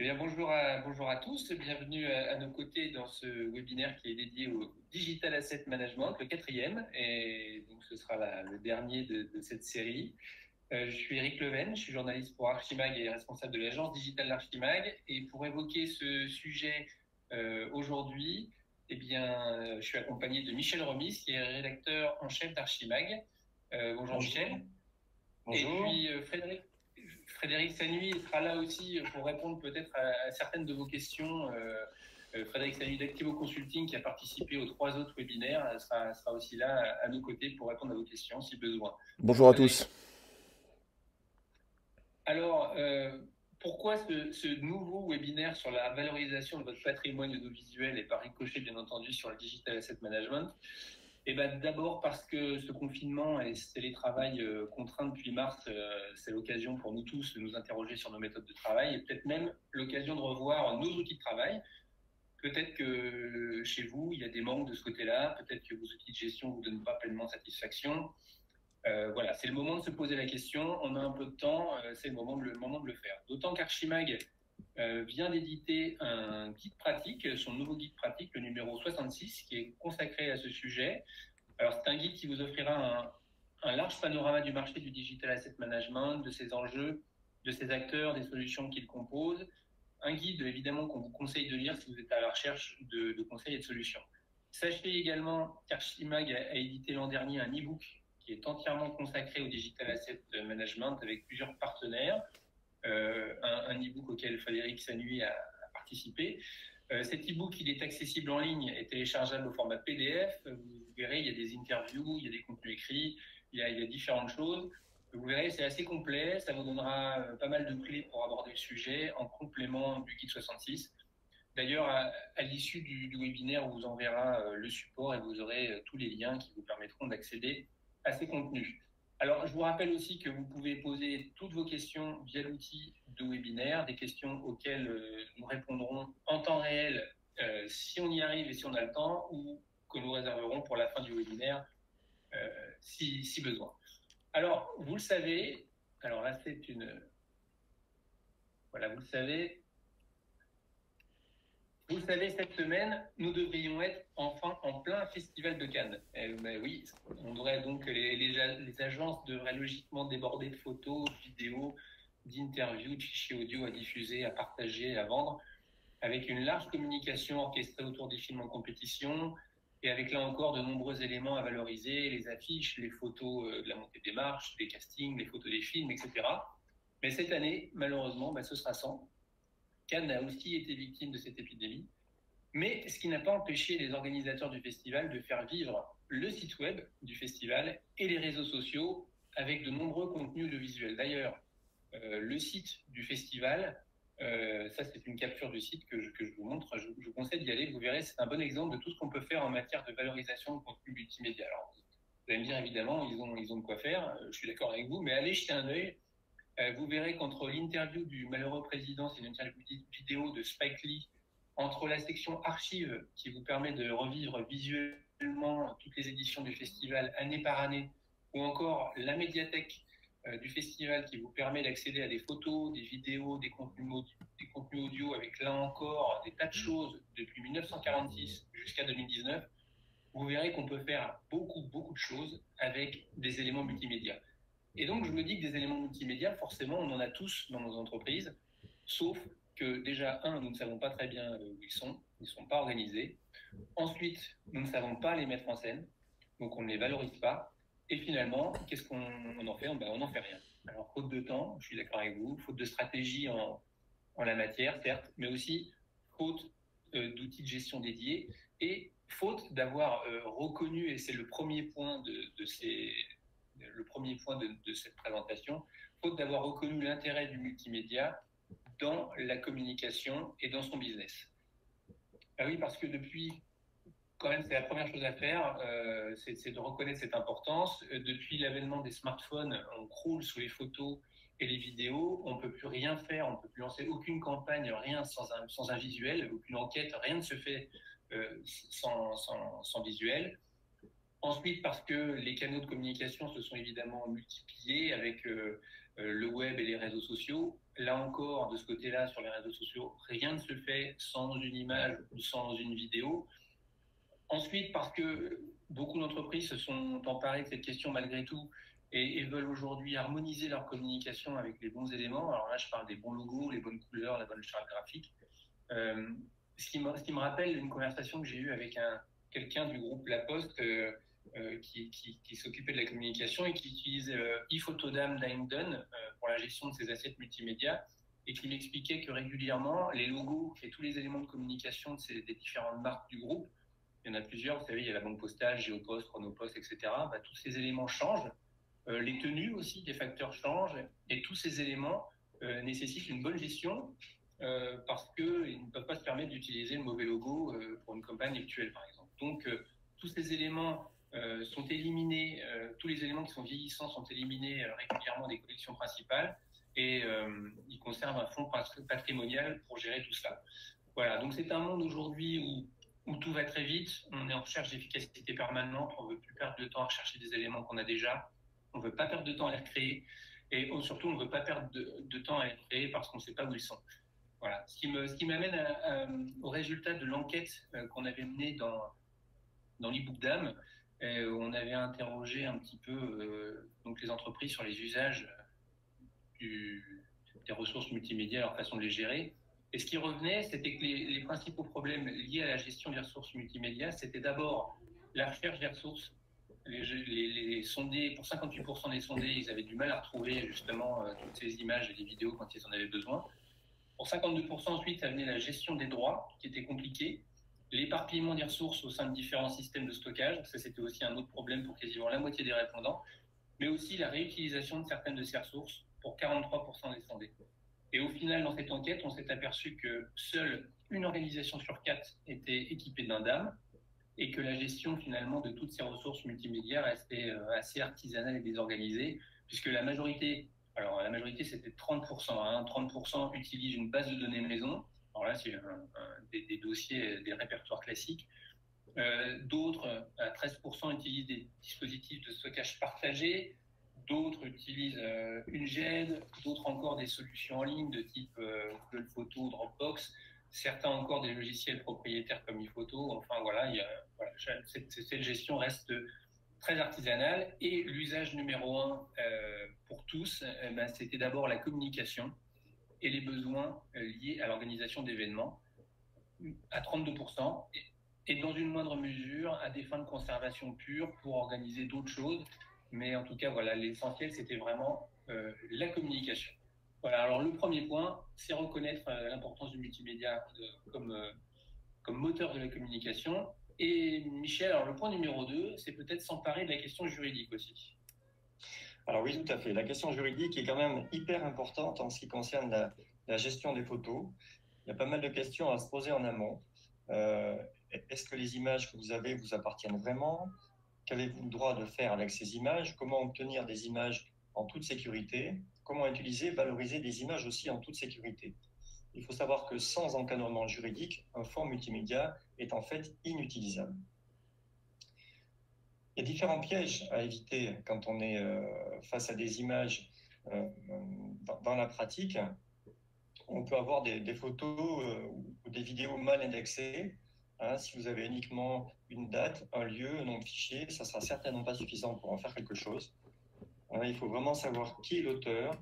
Eh bien, bonjour à, bonjour à tous, bienvenue à, nos côtés dans ce webinaire qui est dédié au Digital Asset Management, le quatrième, et donc ce sera le dernier de, cette série. Euh, je suis Eric Leven, je suis journaliste pour Archimag et responsable de l'agence digitale d'Archimag. Et pour évoquer ce sujet euh, aujourd'hui, eh bien, je suis accompagné de Michel Remis, qui est rédacteur en chef d'Archimag. Euh, bonjour, Michel. Bonjour. Et puis Frédéric Frédéric Sanui sera là aussi pour répondre peut-être à, certaines de vos questions. Euh, euh, Frédéric Sanui d'Activo Consulting, qui a participé aux trois autres webinaires, sera, sera, aussi là à nos côtés pour répondre à vos questions si besoin. Bonjour à tous. Alors, euh, pourquoi ce, ce, nouveau webinaire sur la valorisation de votre patrimoine audiovisuel et par ricochet, bien entendu, sur le digital asset management? Eh ben, D'abord parce que ce confinement et ce télétravail euh, contraint depuis mars, euh, c'est l'occasion pour nous tous de nous interroger sur nos méthodes de travail et peut-être même l'occasion de revoir nos outils de travail. Peut-être que chez vous, il y a des manques de ce côté-là, peut-être que vos outils de gestion ne vous donnent pas pleinement satisfaction. Euh, voilà, c'est le moment de se poser la question. On a un peu de temps, c'est le moment, le moment de le faire. D'autant qu'Archimag euh, vient d'éditer un guide pratique, son nouveau guide pratique, le numéro 66, qui est consacré à ce sujet. Alors, c'est un guide qui vous offrira un, large panorama du marché du digital asset management, de ses enjeux, de ses acteurs, des solutions qu'il compose. Un guide, évidemment, qu'on vous conseille de lire si vous êtes à la recherche de, conseils et de solutions. Sachez également qu'Archimag a, a édité l'an dernier un e-book qui est entièrement consacré au digital asset management avec plusieurs partenaires. Euh, un, e-book auquel Frédéric Sanui a, participé. Euh, cet e-book, il est accessible en ligne et téléchargeable au format PDF. Vous verrez, il y a des interviews, il y a des contenus écrits, il y a, différentes choses. Vous verrez, c'est assez complet. Ça vous donnera euh, pas mal de clés pour aborder le sujet en complément du guide 66. D'ailleurs, à, l'issue du, webinaire, on vous enverra le support et vous aurez tous les liens qui vous permettront d'accéder à ces contenus. Alors, je vous rappelle aussi que vous pouvez poser toutes vos questions via l'outil de webinaire, des questions auxquelles euh, nous répondrons en temps réel euh, si on y arrive et si on a le temps, que nous réserverons pour la fin du webinaire euh, si, besoin. Alors, vous le savez, alors là, c'est une. Voilà, vous le savez, vous savez, cette semaine, nous devrions être enfin en plein festival de Cannes. Eh ben oui, on devrait donc les, agences devraient logiquement déborder de photos, de vidéos, d'interviews, de fichiers audio à diffuser, à partager, à vendre, avec une large communication orchestrée autour des films en compétition, et avec là encore de nombreux éléments à valoriser, les affiches, les photos euh, de la montée des marches, les castings, les photos des films, etc. Mais cette année, malheureusement, ben, ce sera sans. Cannes a aussi été victime de cette épidémie, mais ce qui n'a pas empêché les organisateurs du festival de faire vivre le site web du festival et les réseaux sociaux avec de nombreux contenus audiovisuels. D'ailleurs, euh, le site du festival, euh, ça c'est une capture du site que je, vous montre, je, vous conseille d'y aller, vous verrez, c'est un bon exemple de tout ce qu'on peut faire en matière de valorisation de contenu multimédia. Alors, vous allez me dire évidemment, ils ont, ils ont de quoi faire, euh, je suis d'accord avec vous, mais allez jeter un œil. Euh, vous verrez qu'entre l'interview du malheureux président, c'est une interview vidéo de Spike Lee, entre la section archives qui vous permet de revivre visuellement toutes les éditions du festival année par année, ou encore la médiathèque du festival qui vous permet d'accéder à des photos, des vidéos, des contenus, audio, avec là encore des tas de choses depuis 1946 jusqu'à 2019, vous verrez qu'on peut faire beaucoup, beaucoup de choses avec des éléments multimédia. Et donc, je me dis que des éléments multimédia, forcément, on en a tous dans nos entreprises, sauf que déjà, un, nous ne savons pas très bien où ils sont, ils ne sont pas organisés. Ensuite, nous ne savons pas les mettre en scène, donc on ne les valorise pas. Et finalement, qu'est-ce qu'on en fait? Ben, On n'en fait rien. Alors, faute de temps, je suis d'accord avec vous, faute de stratégie en, en la matière, certes, mais aussi faute euh, d'outils de gestion dédiés et faute d'avoir euh, reconnu, et c'est le premier point de, de ces, le premier point de, cette présentation, faute d'avoir reconnu l'intérêt du multimédia dans la communication et dans son business. Ah oui, parce que depuis, quand même, c'est la première chose à faire, euh, c'est de reconnaître cette importance. Euh, depuis l'avènement des smartphones, on croule sous les photos et les vidéos, on ne peut plus rien faire, on ne peut plus lancer aucune campagne, rien sans un, sans un visuel, aucune enquête, rien ne se fait euh, sans, sans, visuel. Ensuite, parce que les canaux de communication se sont évidemment multipliés avec le web et les réseaux sociaux. Là encore, de ce côté-là, sur les réseaux sociaux, rien ne se fait sans une image ou sans une vidéo. Ensuite, parce que beaucoup d'entreprises se sont emparées de cette question malgré tout et, veulent aujourd'hui harmoniser leur communication avec les bons éléments. Alors là, je parle des bons logos, les bonnes couleurs, la bonne charte graphique. Euh, ce, qui me, rappelle une conversation que j'ai eue avec un, quelqu'un du groupe La Poste euh, euh, qui, s'occupait de la communication et qui utilise ePhotodam Dine pour la gestion de ses assets multimédia et qui m'expliquait que régulièrement, les logos et tous les éléments de communication de ces, des différentes marques du groupe, il y en a plusieurs, vous savez, il y a la Banque Postale, Géopost, Chronopost, etc. Bah, tous ces éléments changent. Euh, les tenues aussi, des facteurs changent. Et tous ces éléments euh, nécessitent une bonne gestion euh, parce qu'ils ne peuvent pas se permettre d'utiliser le mauvais logo pour une campagne actuelle, par exemple. Donc, tous ces éléments sont éliminés, tous les éléments qui sont vieillissants sont éliminés régulièrement des collections principales et ils conservent un fonds patrimonial pour gérer tout ça. Voilà, donc c'est un monde aujourd'hui où où tout va très vite, on est en recherche d'efficacité permanente, on ne veut plus perdre de temps à rechercher des éléments qu'on a déjà, on ne veut pas perdre de temps à les recréer, et surtout on ne veut pas perdre de, temps à les créer parce qu'on ne sait pas où ils sont. Voilà. Ce qui, me, ce qui m'amène au résultat de l'enquête euh, qu'on avait menée dans, dans l'e-book d'âme, euh, où on avait interrogé un petit peu euh, donc les entreprises sur les usages du, des ressources multimédia, leur façon de les gérer. Et ce qui revenait, c'était que les, principaux problèmes liés à la gestion des ressources multimédia, c'était d'abord la recherche des ressources. Les, sondés, pour 58% des sondés, ils avaient du mal à retrouver justement euh, toutes ces images et les vidéos quand ils en avaient besoin. Pour 52% ensuite, ça venait la gestion des droits, qui était compliquée. L'éparpillement des ressources au sein de différents systèmes de stockage, ça c'était aussi un autre problème pour quasiment la moitié des répondants. Mais aussi la réutilisation de certaines de ces ressources pour 43% des sondés. Et au final, dans cette enquête, on s'est aperçu que seule une organisation sur quatre était équipée d'un DAM et que la gestion finalement de toutes ces ressources multimédia restait euh, assez artisanale et désorganisée, puisque la majorité, alors la majorité c'était 30%, hein, 30% utilisent une base de données maison, alors là c'est des, dossiers, des répertoires classiques, euh, d'autres, à 13%, utilisent des dispositifs de stockage partagés, D'autres utilisent euh, une GED, d'autres encore des solutions en ligne de type euh, Google Photo, Dropbox, certains encore des logiciels propriétaires comme iPhoto. Enfin voilà, cette, gestion reste très artisanale. Et l'usage numéro un euh, pour tous, ben, c'était d'abord la communication et les besoins liés à l'organisation d'événements à 32%. Et, et dans une moindre mesure à des fins de conservation pure pour organiser d'autres choses mais en tout cas, voilà, l'essentiel, c'était vraiment euh, la communication. Voilà, alors le premier point, c'est reconnaître euh, l'importance du multimédia de, comme, euh, comme moteur de la communication. Et Michel, alors le point numéro 2, c'est peut-être s'emparer de la question juridique aussi. Alors oui, tout à fait. La question juridique est quand même hyper importante en ce qui concerne la, la gestion des photos. Il y a pas mal de questions à se poser en amont. Euh, Est-ce que les images que vous avez vous appartiennent vraiment? Qu'avez-vous le droit de faire avec ces images? Comment obtenir des images en toute sécurité? Comment utiliser, valoriser des images aussi en toute sécurité? Il faut savoir que sans encadrement juridique, un fond multimédia est en fait inutilisable. Il y a différents pièges à éviter quand on est euh, face à des images euh, dans, la pratique. On peut avoir des, des photos euh, ou des vidéos mal indexées Hein, si vous avez uniquement une date, un lieu, un nom de fichier, ça sera certainement pas suffisant pour en faire quelque chose. Hein, il faut vraiment savoir qui est l'auteur,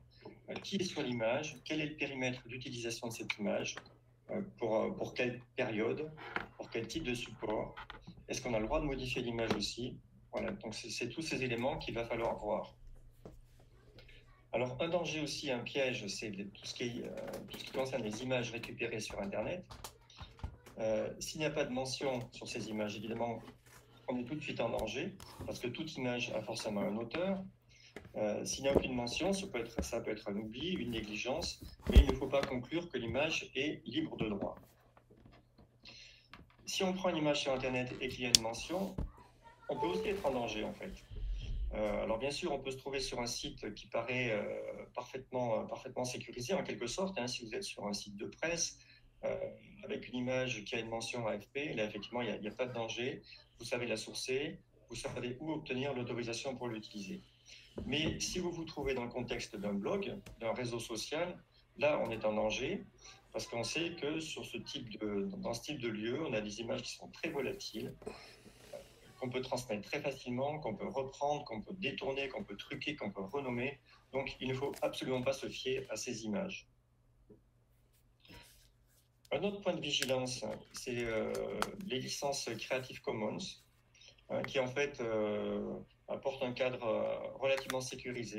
euh, qui est sur l'image, quel est le périmètre d'utilisation de cette image, euh, pour, euh, pour quelle période, pour quel type de support. Est-ce qu'on a le droit de modifier l'image aussi? Voilà, donc c'est tous ces éléments qu'il va falloir voir. Alors, un danger aussi, un piège, c'est tout, ce qui tout ce qui concerne les images récupérées sur Internet. Euh, S'il n'y a pas de mention sur ces images, évidemment, on est tout de suite en danger, parce que toute image a forcément un auteur. Euh, S'il n'y a aucune mention, ça peut, être, un oubli, une négligence, mais il ne faut pas conclure que l'image est libre de droit. Si on prend une image sur Internet et qu'il y a une mention, on peut aussi être en danger, en fait. Euh, alors bien sûr, on peut se trouver sur un site qui paraît parfaitement, parfaitement sécurisé, en quelque sorte. Hein, si vous êtes sur un site de presse, avec une image qui a une mention AFP, là effectivement il n'y a, a, pas de danger, vous savez la sourcer, vous savez où obtenir l'autorisation pour l'utiliser. Mais si vous vous trouvez dans le contexte d'un blog, d'un réseau social, là, on est en danger parce qu'on sait que sur ce type de, dans ce type de lieu, on a des images qui sont très volatiles, qu'on peut transmettre très facilement, qu'on peut reprendre, qu'on peut détourner, qu'on peut truquer, qu'on peut renommer. Donc, il ne faut absolument pas se fier à ces images. Un autre point de vigilance, c'est euh, les licences Creative Commons, hein, qui en fait euh, apportent un cadre euh, relativement sécurisé.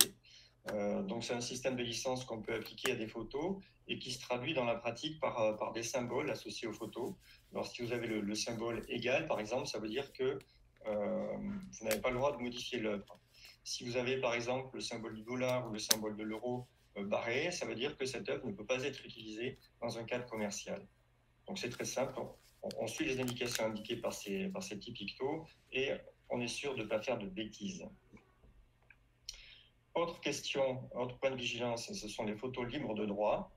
donc c'est un système de licence qu'on peut appliquer à des photos et qui se traduit dans la pratique par, par des symboles associés aux photos. Alors si vous avez le, symbole égal, par exemple, ça veut dire que vous n'avez pas le droit de modifier l'œuvre. Si vous avez par exemple le symbole du dollar ou le symbole de l'euro barré, ça veut dire que cette œuvre ne peut pas être utilisée dans un cadre commercial. Donc c'est très simple, on, suit les indications indiquées par ces, par ces types pictos et on est sûr de ne pas faire de bêtises. Autre question, autre point de vigilance, ce sont les photos libres de droit.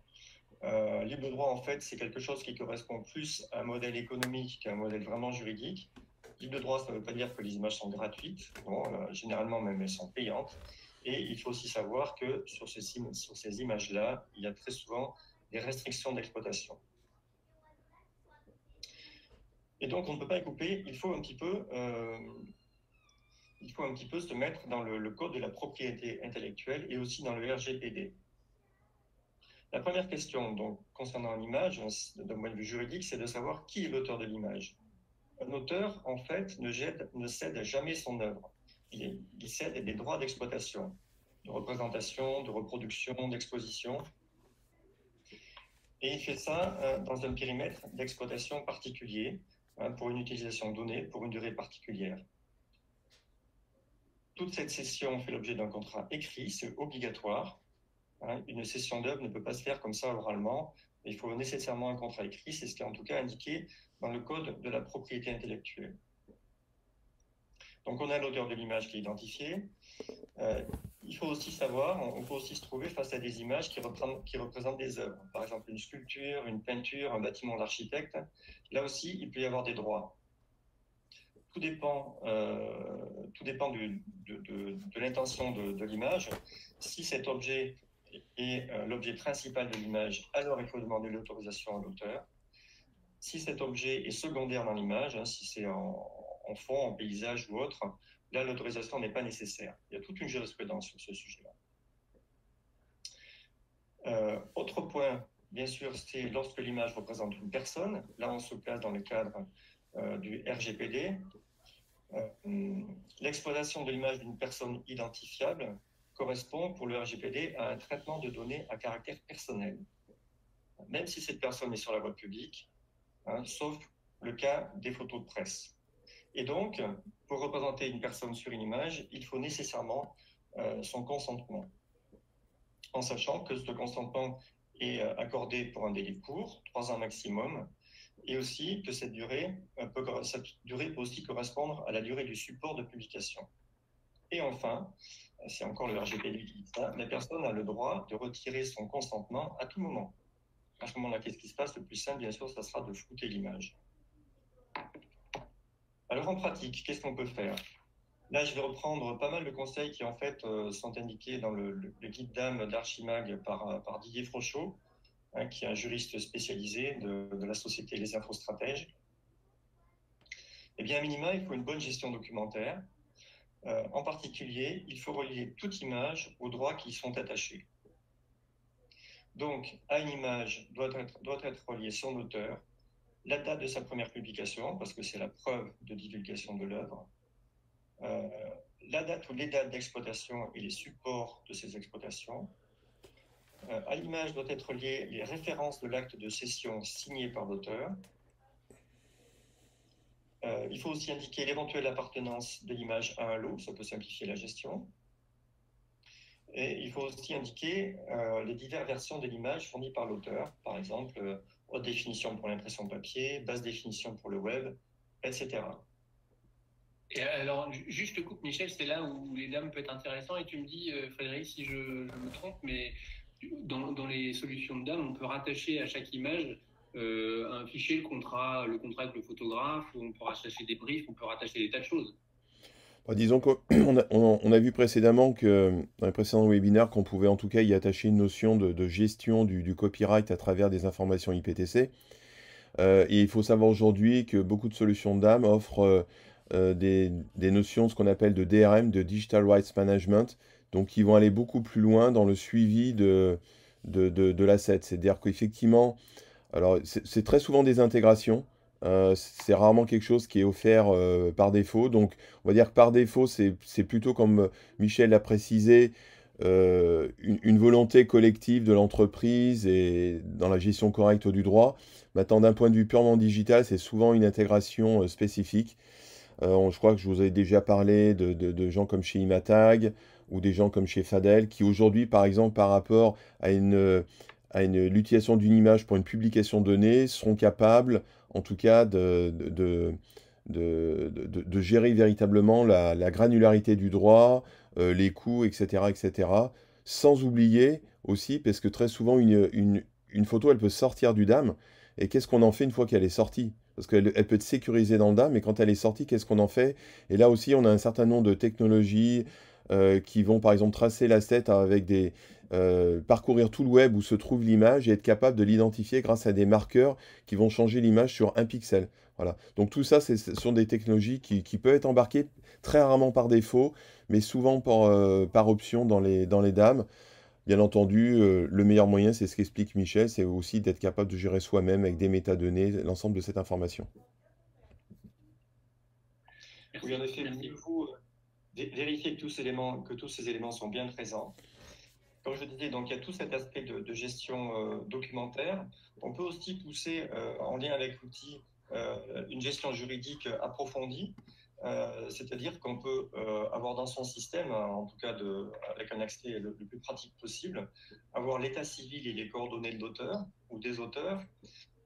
Euh, libre de droit, en fait, c'est quelque chose qui correspond plus à un modèle économique qu'à un modèle vraiment juridique. Libre de droit, ça ne veut pas dire que les images sont gratuites. Euh, généralement, même elles sont payantes. Et il faut aussi savoir que sur ces, images-là, il y a très souvent des restrictions d'exploitation. Et donc, on ne peut pas y couper. Il faut un petit peu, euh, il faut un petit peu se mettre dans le, code de la propriété intellectuelle et aussi dans le RGPD. La première question donc, concernant l'image, d'un point de vue juridique, c'est de savoir qui est l'auteur de l'image. Un auteur, en fait, ne cède jamais son œuvre il, cède des droits d'exploitation, de représentation, de reproduction, d'exposition. Et il fait ça euh, dans un périmètre d'exploitation particulier, hein, pour une utilisation donnée, pour une durée particulière. Toute cette session fait l'objet d'un contrat écrit, c'est obligatoire. Hein. Une session d'œuvre ne peut pas se faire comme ça oralement. Il faut nécessairement un contrat écrit, c'est ce qui est en tout cas indiqué dans le code de la propriété intellectuelle. Donc on a l'auteur de l'image qui est identifié. Euh, il faut aussi savoir, on peut aussi se trouver face à des images qui représentent, des œuvres. Par exemple, une sculpture, une peinture, un bâtiment d'architecte. Là aussi, il peut y avoir des droits. Tout dépend, euh, tout dépend de, de, l'intention de, l'image. Si cet objet est euh, l'objet principal de l'image, alors il faut demander l'autorisation à l'auteur. Si cet objet est secondaire dans l'image, hein, si c'est en, en fond, en paysage ou autre, là, l'autorisation n'est pas nécessaire. Il y a toute une jurisprudence sur ce sujet-là. Euh, autre point, bien sûr, c'est lorsque l'image représente une personne. Là, on se place dans le cadre euh, du RGPD. Euh, l'exploitation de l'image d'une personne identifiable correspond pour le RGPD à un traitement de données à caractère personnel, même si cette personne est sur la voie publique, hein, sauf le cas des photos de presse. Et donc, pour représenter une personne sur une image, il faut nécessairement euh, son consentement. En sachant que ce consentement est euh, accordé pour un délai court, trois ans maximum, et aussi que cette durée, euh, peut, cette durée peut aussi correspondre à la durée du support de publication. Et enfin, c'est encore le RGPD qui dit ça, la personne a le droit de retirer son consentement à tout moment. À ce moment-là, qu'est-ce qui se passe? Le plus simple, bien sûr, ça sera de flouter l'image. Alors en pratique, qu'est-ce qu'on peut faire? Là, je vais reprendre pas mal de conseils qui en fait euh, sont indiqués dans le, guide d'âme d'Archimag par, euh, Didier Frochot, hein, qui est un juriste spécialisé de, la société Les Infostratèges. Eh bien, à minima, il faut une bonne gestion documentaire. Euh, en particulier, il faut relier toute image aux droits qui y sont attachés. Donc, à une image doit être, doit être relié son auteur, la date de sa première publication, parce que c'est la preuve de divulgation de l'œuvre, euh, la date ou les dates d'exploitation et les supports de ces exploitations. Euh, à l'image doit être lié les références de l'acte de cession signé par l'auteur. Euh, il faut aussi indiquer l'éventuelle appartenance de l'image à un lot, ça peut simplifier la gestion. Et il faut aussi indiquer les diverses versions de l'image fournies par l'auteur, par exemple haute définition pour l'impression papier, basse définition pour le web, etc. Et alors, juste coupe, Michel, c'est là où les dames peut être intéressant. Et tu me dis, euh, Frédéric, si je, me trompe, mais dans, dans, les solutions de dames, on peut rattacher à chaque image euh, un fichier, le contrat, le contrat avec le photographe, on peut rattacher des briefs, on peut rattacher des tas de choses. Bah, disons qu'on a, on a, vu précédemment dans les précédents webinaires qu'on pouvait en tout cas y attacher une notion de, gestion du, copyright à travers des informations IPTC. Euh, et il faut savoir aujourd'hui que beaucoup de solutions d'âme offrent euh, euh, des, notions, ce qu'on appelle de DRM, de Digital Rights Management, donc qui vont aller beaucoup plus loin dans le suivi de, de, de l'asset. C'est-à-dire qu'effectivement, alors c'est très souvent des intégrations. Euh, c'est rarement quelque chose qui est offert euh, par défaut. Donc, on va dire que par défaut, c'est plutôt comme Michel l'a précisé, euh, une, volonté collective de l'entreprise et dans la gestion correcte du droit. Maintenant, d'un point de vue purement digital, c'est souvent une intégration spécifique. je crois que je vous ai déjà parlé de, de gens comme chez Imatag ou des gens comme chez Fadel qui aujourd'hui, par exemple, par rapport à une à l'utilisation d'une image pour une publication donnée seront capables, en tout cas, de, de, de, gérer véritablement la, granularité du droit, euh, les coûts, etc., etc. Sans oublier aussi, parce que très souvent, une, une, une photo, elle peut sortir du DAM. Et qu'est-ce qu'on en fait une fois qu'elle est sortie? Parce qu'elle elle peut être sécurisée dans le DAM, mais quand elle est sortie, qu'est-ce qu'on en fait? Et là aussi, on a un certain nombre de technologies euh, qui vont, par exemple, tracer l'asset avec des, euh, parcourir tout le web où se trouve l'image et être capable de l'identifier grâce à des marqueurs qui vont changer l'image sur un pixel. Voilà. Donc tout ça, ce sont des technologies qui, peuvent être embarquées très rarement par défaut, mais souvent par, euh, par option dans les, dans les dames. Bien entendu, euh, le meilleur moyen, c'est ce qu'explique Michel, c'est aussi d'être capable de gérer soi-même avec des métadonnées l'ensemble de cette information. Oui, en effet, que tous, éléments, que tous ces éléments sont bien présents comme je disais, donc il y a tout cet aspect de, gestion euh, documentaire. On peut aussi pousser euh, en lien avec l'outil euh, une gestion juridique approfondie, c'est-à-dire qu'on peut avoir dans son système, en tout cas avec un accès le, plus pratique possible, avoir l'état civil et les coordonnées de l'auteur ou des auteurs.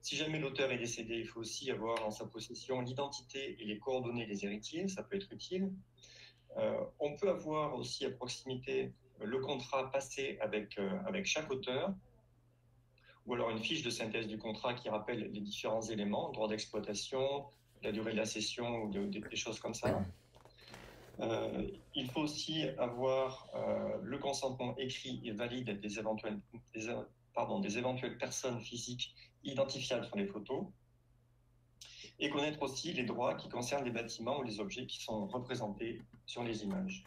Si jamais l'auteur est décédé, il faut aussi avoir en sa possession l'identité et les coordonnées des héritiers, ça peut être utile. on peut avoir aussi à proximité le contrat passé avec, euh, avec chaque auteur, ou alors une fiche de synthèse du contrat qui rappelle les différents éléments, droit d'exploitation, la durée de la session ou des choses comme ça. Euh, il faut aussi avoir euh, le consentement écrit et valide des éventuelles, pardon, des éventuelles personnes physiques identifiables sur les photos et connaître aussi les droits qui concernent les bâtiments ou les objets qui sont représentés sur les images.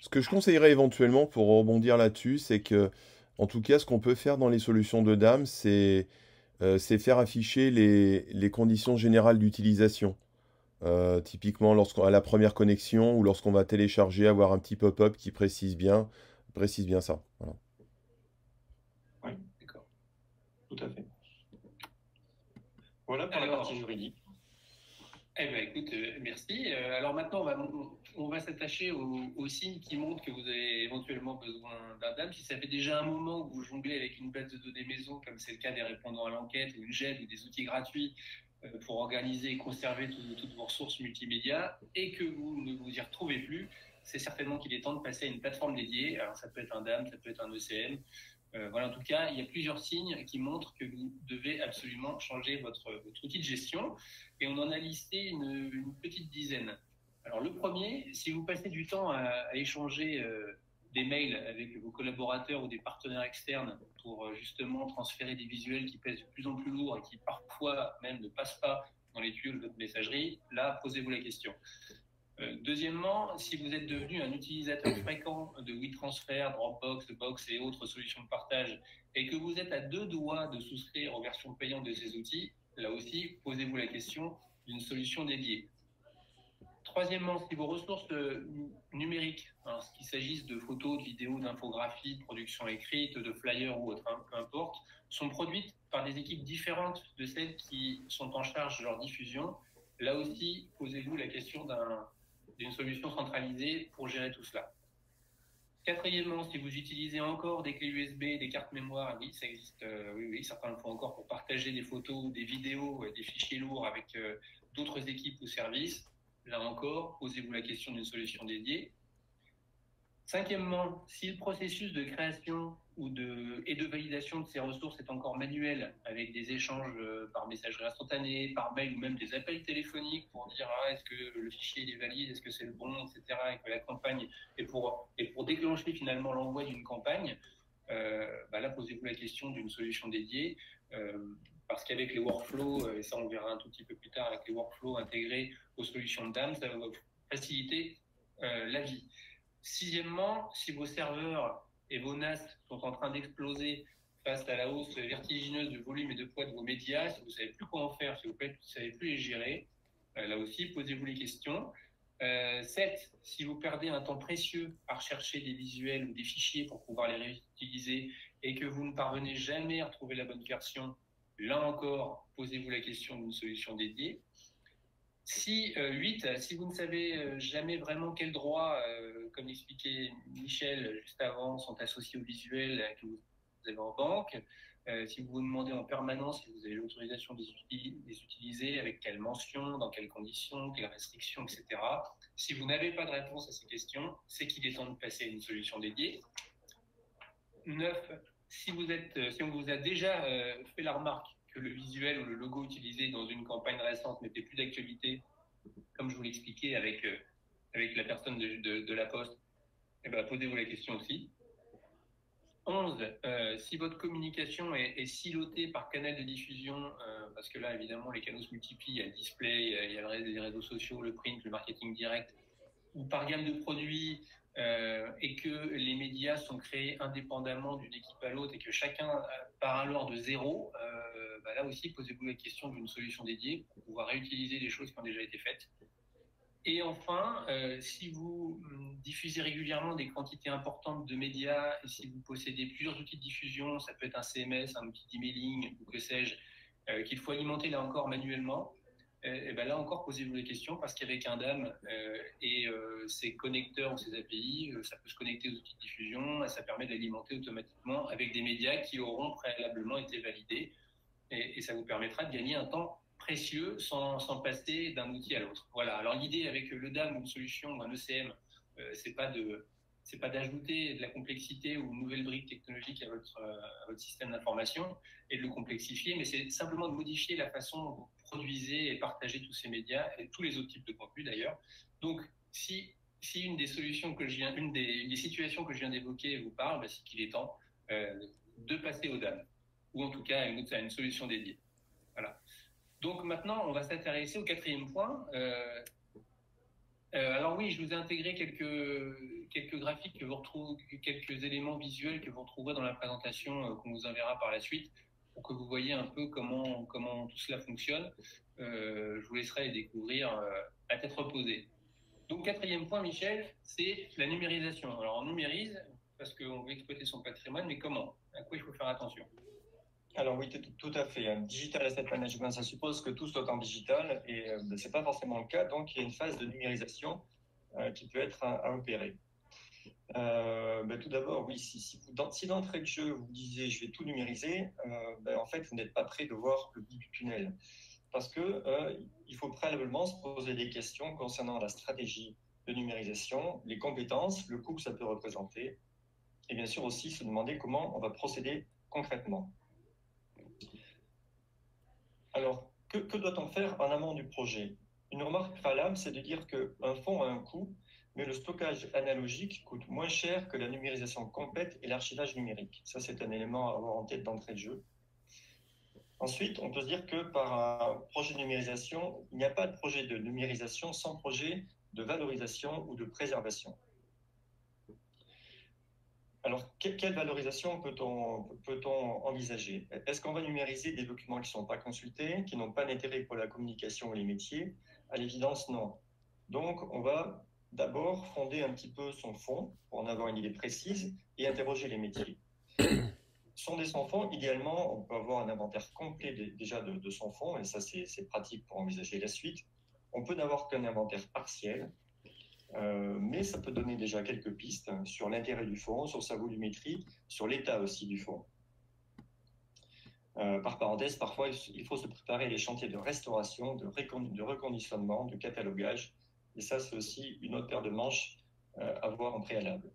Ce que je conseillerais éventuellement pour rebondir là-dessus, c'est que, en tout cas, ce qu'on peut faire dans les solutions de DAM, c'est euh, faire afficher les, conditions générales d'utilisation. Euh, typiquement à la première connexion ou lorsqu'on va télécharger, avoir un petit pop-up qui précise bien, précise bien ça. Oui, d'accord. Tout à fait. Voilà pour la partie juridique. Eh bien, écoute, euh, merci. Euh, alors maintenant, on va, s'attacher aux, signes qui montrent que vous avez éventuellement besoin d'un DAM. Si ça fait déjà un moment que vous jonglez avec une base de données maison, comme c'est le cas des répondants à l'enquête ou une GED ou des outils gratuits euh, pour organiser et conserver toutes vos ressources multimédia et que vous ne vous y retrouvez plus, c'est certainement qu'il est temps de passer à une plateforme dédiée. Alors ça peut être un DAM, ça peut être un ECM, euh, voilà, en tout cas, il y a plusieurs signes qui montrent que vous devez absolument changer votre, outil de gestion. Et on en a listé une, petite dizaine. Alors, le premier, si vous passez du temps à, échanger euh, des mails avec vos collaborateurs ou des partenaires externes pour euh, justement transférer des visuels qui pèsent de plus en plus lourd et qui parfois même ne passent pas dans les tuyaux de votre messagerie, là, posez-vous la question. Euh, deuxièmement, si vous êtes devenu un utilisateur fréquent de WeTransfer, Dropbox, Box et autres solutions de partage, et que vous êtes à deux doigts de souscrire aux versions payantes de ces outils, là aussi, posez-vous la question d'une solution dédiée. Troisièmement, si vos ressources euh, numériques, hein, qu'il s'agisse de photos, de vidéos, d'infographies, de production écrite, de flyers ou autre, hein, peu importe, sont produites par des équipes différentes de celles qui sont en charge de leur diffusion, là aussi, posez-vous la question d'un d'une solution centralisée pour gérer tout cela. Quatrièmement, si vous utilisez encore des clés USB, des cartes mémoire, oui, ça existe, euh, oui, oui, certains le font encore pour partager des photos, des vidéos, des fichiers lourds avec euh, d'autres équipes ou services. Là encore, posez-vous la question d'une solution dédiée. Cinquièmement, si le processus de création et de validation de ces ressources est encore manuel, avec des échanges euh, par messagerie instantanée, par mail ou même des appels téléphoniques pour dire ah, est-ce que le fichier est valide, est-ce que c'est le bon, etc. Et la campagne et pour et pour déclencher finalement l'envoi d'une campagne, euh, bah là posez-vous la question d'une solution dédiée. Euh, parce qu'avec les workflows, et ça on verra un tout petit peu plus tard, avec les workflows intégrés aux solutions de DAM, ça va faciliter la vie. Sixièmement, si vos serveurs et vos NAS sont en train d'exploser face à la hausse vertigineuse de volume et de poids de vos médias, si vous ne savez plus comment faire, si vous ne savez plus les gérer, euh, là aussi, posez-vous les questions. Euh, 7. Si vous perdez un temps précieux à rechercher des visuels ou des fichiers pour pouvoir les réutiliser et que vous ne parvenez jamais à retrouver la bonne version, là encore, posez-vous la question d'une solution dédiée. Si, 8, euh, si vous ne savez euh, jamais vraiment quels droits, euh, comme l'expliquait Michel juste avant, sont associés au visuel que vous avez en banque, si vous vous demandez en permanence si vous avez l'autorisation de les utiliser, avec quelles mentions, dans quelles conditions, quelles restrictions, etc. Si vous n'avez pas de réponse à ces questions, c'est qu'il est temps de passer à une solution dédiée. 9. Si, vous êtes, si on vous a déjà fait la remarque le visuel ou le logo utilisé dans une campagne récente n'était plus d'actualité, comme je vous l'expliquais avec, euh, avec la personne de, la Poste, eh ben, posez-vous la question aussi. 11. Euh, si votre communication est, silotée par canal de diffusion, euh, parce que là, évidemment, les canaux se multiplient, il y a le display, il y a les réseaux sociaux, le print, le marketing direct, ou par gamme de produits, et que les médias sont créés indépendamment d'une équipe à l'autre et que chacun part alors de zéro, bah là aussi, posez-vous la question d'une solution dédiée pour pouvoir réutiliser des choses qui ont déjà été faites. Et enfin, euh, si vous hum, diffusez régulièrement des quantités importantes de médias et si vous possédez plusieurs outils de diffusion, ça peut être un CMS, un outil d'emailing ou que sais-je, qu'il faut alimenter là encore manuellement, et eh, eh ben là encore, posez-vous les questions parce qu'avec un DAM euh, et euh, ses connecteurs ou ses API, euh, ça peut se connecter aux outils de diffusion et ça permet d'alimenter automatiquement avec des médias qui auront préalablement été validés et, ça vous permettra de gagner un temps précieux sans, passer d'un outil à l'autre. Voilà. Alors l'idée avec le DAM ou une solution ou un ECM, c'est pas de c'est pas d'ajouter de la complexité ou une nouvelle brique technologique à votre, à votre système d'information et de le complexifier, mais c'est simplement de modifier la façon dont vous produisez et partagez tous ces médias et tous les autres types de contenus d'ailleurs. Donc, si, une des solutions que je viens, une des, des situations que je viens d'évoquer vous parle, bah, c'est qu'il est temps euh, de passer au DAM ou en tout cas une, solution dédiée. Voilà. Donc maintenant, on va s'intéresser au quatrième point. Euh, euh, alors oui, je vous ai intégré quelques, quelques graphiques quelques éléments visuels que vous retrouverez dans la présentation euh, qu'on vous enverra par la suite pour que vous voyez un peu comment, comment tout cela fonctionne. Je vous laisserai les découvrir à tête reposée. Donc quatrième point, Michel, c'est la numérisation. Alors on numérise parce qu'on veut exploiter son patrimoine, mais comment? À quoi il faut faire attention? Alors oui, tout à fait. Digital Asset Management, ça suppose que tout soit en digital et euh, ce n'est pas forcément le cas. Donc, il y a une phase de numérisation euh, qui peut être à, opérer. Euh, ben, tout d'abord, oui, si, si, si d'entrée de jeu, vous disiez je vais tout numériser, ben, en fait, vous n'êtes pas prêt de voir le bout du tunnel. Parce que il faut préalablement se poser des questions concernant la stratégie de numérisation, les compétences, le coût que ça peut représenter, et bien sûr aussi se demander comment on va procéder concrètement. Alors, que, doit-on faire en amont du projet? Une remarque préalable, c'est de dire qu'un fonds a un coût, mais le stockage analogique coûte moins cher que la numérisation complète et l'archivage numérique. Ça, c'est un élément à avoir en tête d'entrée de jeu. Ensuite, on peut se dire que par un projet de numérisation, il n'y a pas de projet de numérisation sans projet de valorisation ou de préservation. Alors, quelle valorisation peut-on peut envisager? Est-ce qu'on va numériser des documents qui ne sont pas consultés, qui n'ont pas d'intérêt pour la communication ou les métiers? À l'évidence, non. Donc, on va d'abord fonder un petit peu son fonds pour en avoir une idée précise et interroger les métiers. Sonder son fonds, idéalement, on peut avoir un inventaire complet déjà de, de son fonds, et ça, c'est pratique pour envisager la suite. On peut n'avoir qu'un inventaire partiel, euh, mais ça peut donner déjà quelques pistes sur l'intérêt du fonds, sur sa volumétrie, sur l'état aussi du fonds. Euh, par parenthèse, parfois, il faut se préparer les chantiers de restauration, de, reconditionnement, de catalogage. Et ça, c'est aussi une autre paire de manches euh, à voir en préalable.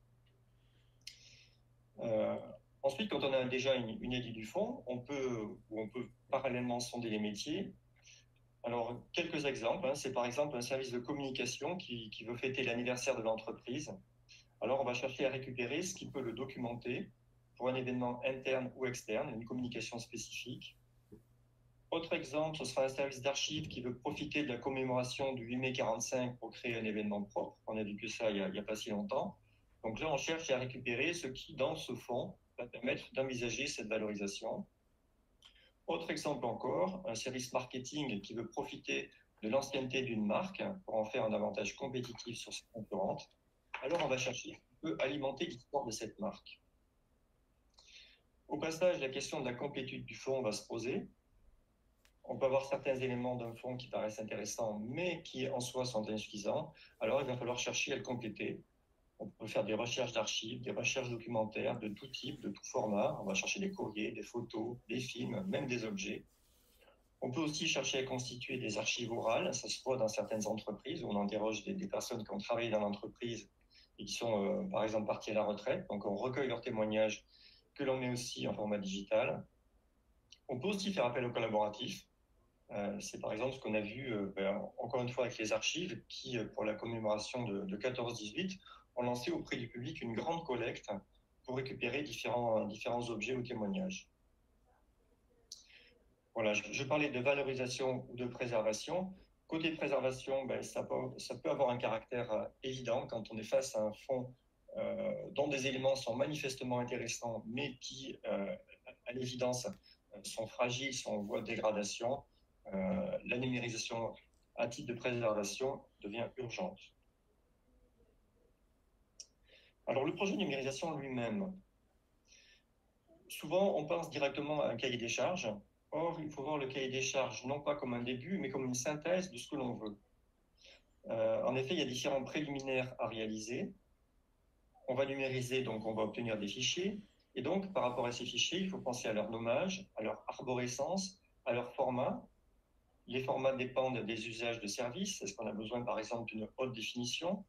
Ensuite, quand on a déjà une, une idée du fond, on peut, on peut parallèlement sonder les métiers. Alors, quelques exemples. Hein. C'est par exemple un service de communication qui, veut fêter l'anniversaire de l'entreprise. Alors, on va chercher à récupérer ce qui peut le documenter pour un événement interne ou externe, une communication spécifique. Autre exemple, ce sera un service d'archives qui veut profiter de la commémoration du 8 mai 45 pour créer un événement propre. On a vu que ça il n'y a, a, pas si longtemps. Donc là, on cherche à récupérer ce qui, dans ce fond, va permettre d'envisager cette valorisation. Autre exemple encore, un service marketing qui veut profiter de l'ancienneté d'une marque pour en faire un avantage compétitif sur ses concurrentes. Alors, on va chercher qui peut alimenter l'histoire de cette marque. Au passage, la question de la complétude du fonds va se poser. On peut avoir certains éléments d'un fonds qui paraissent intéressants, mais qui en soi sont insuffisants. Alors, il va falloir chercher à le compléter. On peut faire des recherches d'archives, des recherches documentaires de tout type, de tout format. On va chercher des courriers, des photos, des films, même des objets. On peut aussi chercher à constituer des archives orales. Ça se voit dans certaines entreprises où on interroge des, personnes qui ont travaillé dans l'entreprise et qui sont, euh, par exemple, partis à la retraite. Donc, on recueille leurs témoignages que l'on met aussi en format digital. On peut aussi faire appel au collaboratif. Euh, c'est par exemple ce qu'on a vu, euh, ben, encore une fois, avec les archives, qui, euh, pour la commémoration de, de 14-18, ont lancé auprès du public une grande collecte pour récupérer différents, différents objets ou témoignages. Voilà, je, parlais de valorisation ou de préservation. Côté préservation, ben, ça, peut, avoir un caractère évident quand on est face à un fonds dont des éléments sont manifestement intéressants, mais qui, à l'évidence, sont fragiles, sont en voie de dégradation, euh, la numérisation à titre de préservation devient urgente. Alors, le projet de numérisation lui-même, souvent on pense directement à un cahier des charges. Or, il faut voir le cahier des charges non pas comme un début, mais comme une synthèse de ce que l'on veut. Euh, en effet, il y a différents préliminaires à réaliser on va numériser, donc on va obtenir des fichiers. Et donc, par rapport à ces fichiers, il faut penser à leur nommage, à leur arborescence, à leur format. Les formats dépendent des usages de service. Est-ce qu'on a besoin, par exemple, d'une haute définition?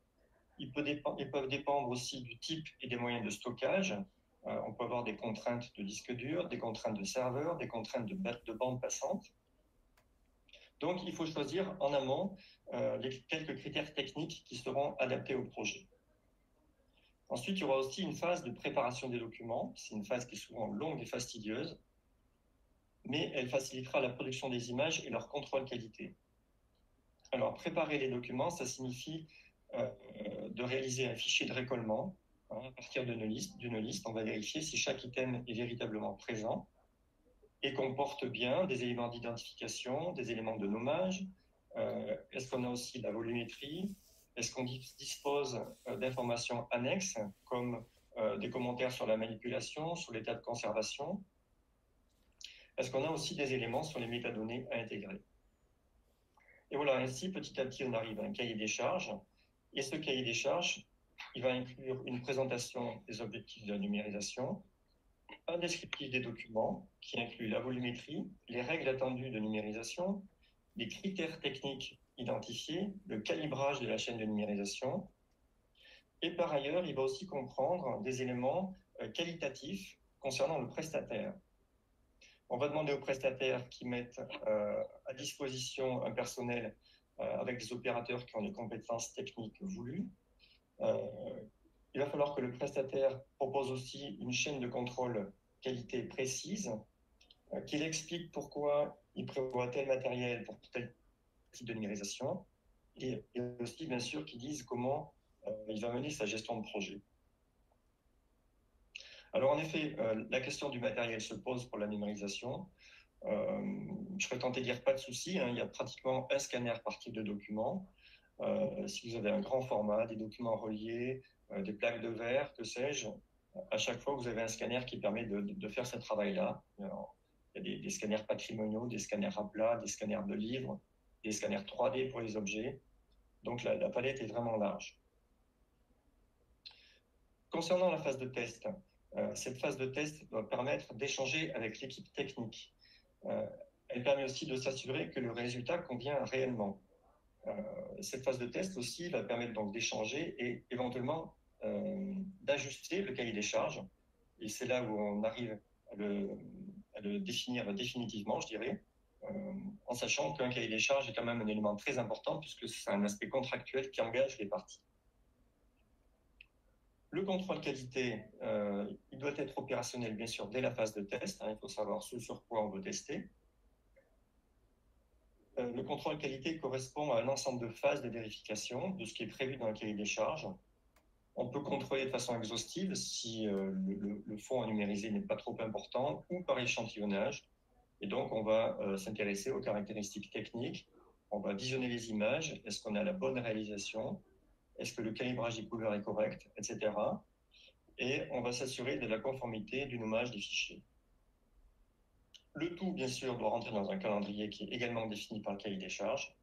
Ils, peuvent dépendre aussi du type et des moyens de stockage. Euh, on peut avoir des contraintes de disque dur, des contraintes de serveur, des contraintes de, de bande passante. Donc, il faut choisir en amont euh, les quelques critères techniques qui seront adaptés au projet. Ensuite, il y aura aussi une phase de préparation des documents. C'est une phase qui est souvent longue et fastidieuse, mais elle facilitera la production des images et leur contrôle qualité. Alors, préparer les documents, ça signifie euh, de réaliser un fichier de récollement hein, à partir d'une liste, liste. On va vérifier si chaque item est véritablement présent et comporte bien des éléments d'identification, des éléments de nommage. Euh, Est-ce qu'on a aussi la volumétrie, est-ce qu'on dispose euh, d'informations annexes comme des commentaires sur la manipulation, sur l'état de conservation? Est-ce qu'on a aussi des éléments sur les métadonnées à intégrer Et voilà, ainsi, petit à petit, on arrive à un cahier des charges. Et ce cahier des charges, il va inclure une présentation des objectifs de la numérisation, un descriptif des documents qui inclut la volumétrie, les règles attendues de numérisation, les critères techniques identifier le calibrage de la chaîne de numérisation. Et par ailleurs, il va aussi comprendre des éléments euh, qualitatifs concernant le prestataire. On va demander aux prestataires qui mettent euh, à disposition un personnel euh, avec des opérateurs qui ont les compétences techniques voulues. il va falloir que le prestataire propose aussi une chaîne de contrôle qualité précise, qu'il explique pourquoi il prévoit tel matériel pour tel de numérisation, et, aussi, bien sûr, qui disent comment euh, il va mener sa gestion de projet. Alors, en effet, euh, la question du matériel se pose pour la numérisation. Euh, je serais tenté de dire pas de souci, hein, il y a pratiquement un scanner par type de document. Euh, si vous avez un grand format, des documents reliés, des plaques de verre, que sais-je, à chaque fois, vous avez un scanner qui permet de, faire ce travail-là. Il y a des, scanners patrimoniaux, des scanners à plat, des scanners de livres, des scanners 3D pour les objets. Donc la, palette est vraiment large. Concernant la phase de test, cette phase de test doit permettre d'échanger avec l'équipe technique. Euh, elle permet aussi de s'assurer que le résultat convient réellement. Euh, cette phase de test aussi va permettre donc d'échanger et éventuellement euh, d'ajuster le cahier des charges et c'est là où on arrive à le, définir définitivement, je dirais, euh, en sachant qu'un cahier des charges est quand même un élément très important puisque c'est un aspect contractuel qui engage les parties. Le contrôle qualité, euh, il doit être opérationnel bien sûr dès la phase de test. Hein, il faut savoir ce sur quoi on veut tester. Euh, le contrôle qualité correspond à un ensemble de phases de vérification de ce qui est prévu dans le cahier des charges. On peut contrôler de façon exhaustive si le, le, le, fond à numériser n'est pas trop important ou par échantillonnage et donc, on va euh, s'intéresser aux caractéristiques techniques. On va visionner les images. Est-ce qu'on a la bonne réalisation? Est-ce que le calibrage des couleurs est correct Etc. Et on va s'assurer de la conformité du nommage des fichiers. Le tout, bien sûr, doit rentrer dans un calendrier qui est également défini par le cahier des charges.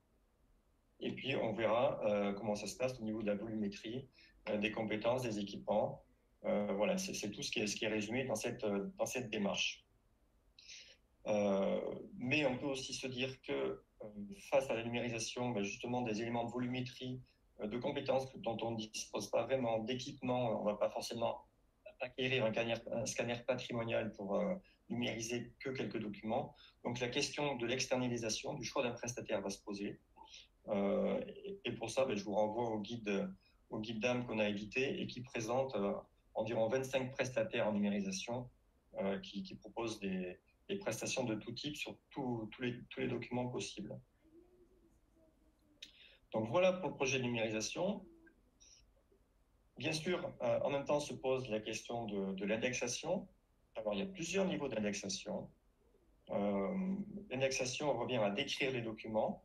Et puis, on verra euh, comment ça se passe au niveau de la volumétrie, euh, des compétences, des équipements. Euh, voilà, c'est tout ce qui, est, résumé dans cette, dans cette démarche. Mais on peut aussi se dire que face à la numérisation, ben justement des éléments de volumétrie, de compétences dont on ne dispose pas vraiment, d'équipements, on ne va pas forcément acquérir un scanner, patrimonial pour numériser que quelques documents. Donc la question de l'externalisation, du choix d'un prestataire va se poser. Euh, et, pour ça, ben, je vous renvoie au guide, au guide d'âme qu'on a édité et qui présente euh, environ 25 prestataires en numérisation euh, qui, proposent des, prestations de tout type sur tous les documents possibles. Donc voilà pour le projet de numérisation. Bien sûr, euh, en même temps se pose la question de, de l'indexation. Alors il y a plusieurs niveaux d'indexation. Euh, l'indexation revient à décrire les documents.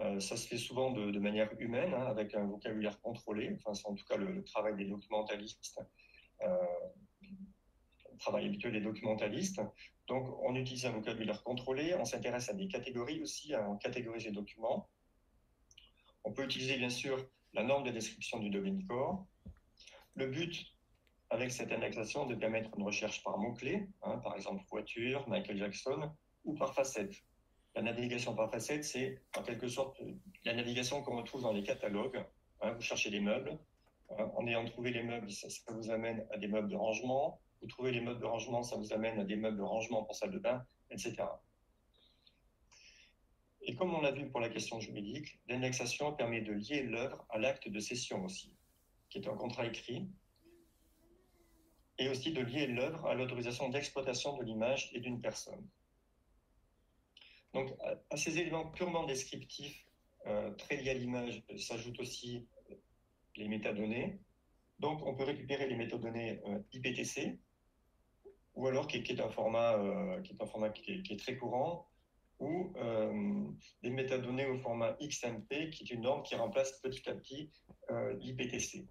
Euh, ça se fait souvent de, manière humaine, hein, avec un vocabulaire contrôlé. Enfin, c'est en tout cas le, travail des documentalistes, le travail habituel des documentalistes. Donc, on utilise un vocabulaire contrôlé, on s'intéresse à des catégories aussi, à catégoriser les documents. On peut utiliser bien sûr la norme de description du domaine corps. Le but avec cette indexation de permettre une recherche par mots-clés, hein, par exemple voiture, Michael Jackson, ou par facette. La navigation par facette, c'est en quelque sorte la navigation qu'on retrouve dans les catalogues. Hein, vous cherchez des meubles, hein, en ayant trouvé les meubles, ça vous amène à des meubles de rangement, vous trouvez les meubles de rangement, ça vous amène à des meubles de rangement pour salle de bain, etc. Et comme on l'a vu pour la question juridique, l'indexation permet de lier l'œuvre à l'acte de cession aussi, qui est un contrat écrit, et aussi de lier l'œuvre à l'autorisation d'exploitation de l'image et d'une personne. Donc, à, ces éléments purement descriptifs, euh, très liés à l'image, s'ajoutent aussi les métadonnées. Donc, on peut récupérer les métadonnées euh, IPTC, ou alors qui, est un format, euh, qui est un format qui est très courant, ou euh, des métadonnées au format XMP, qui est une norme qui remplace petit à petit euh, l'IPTC.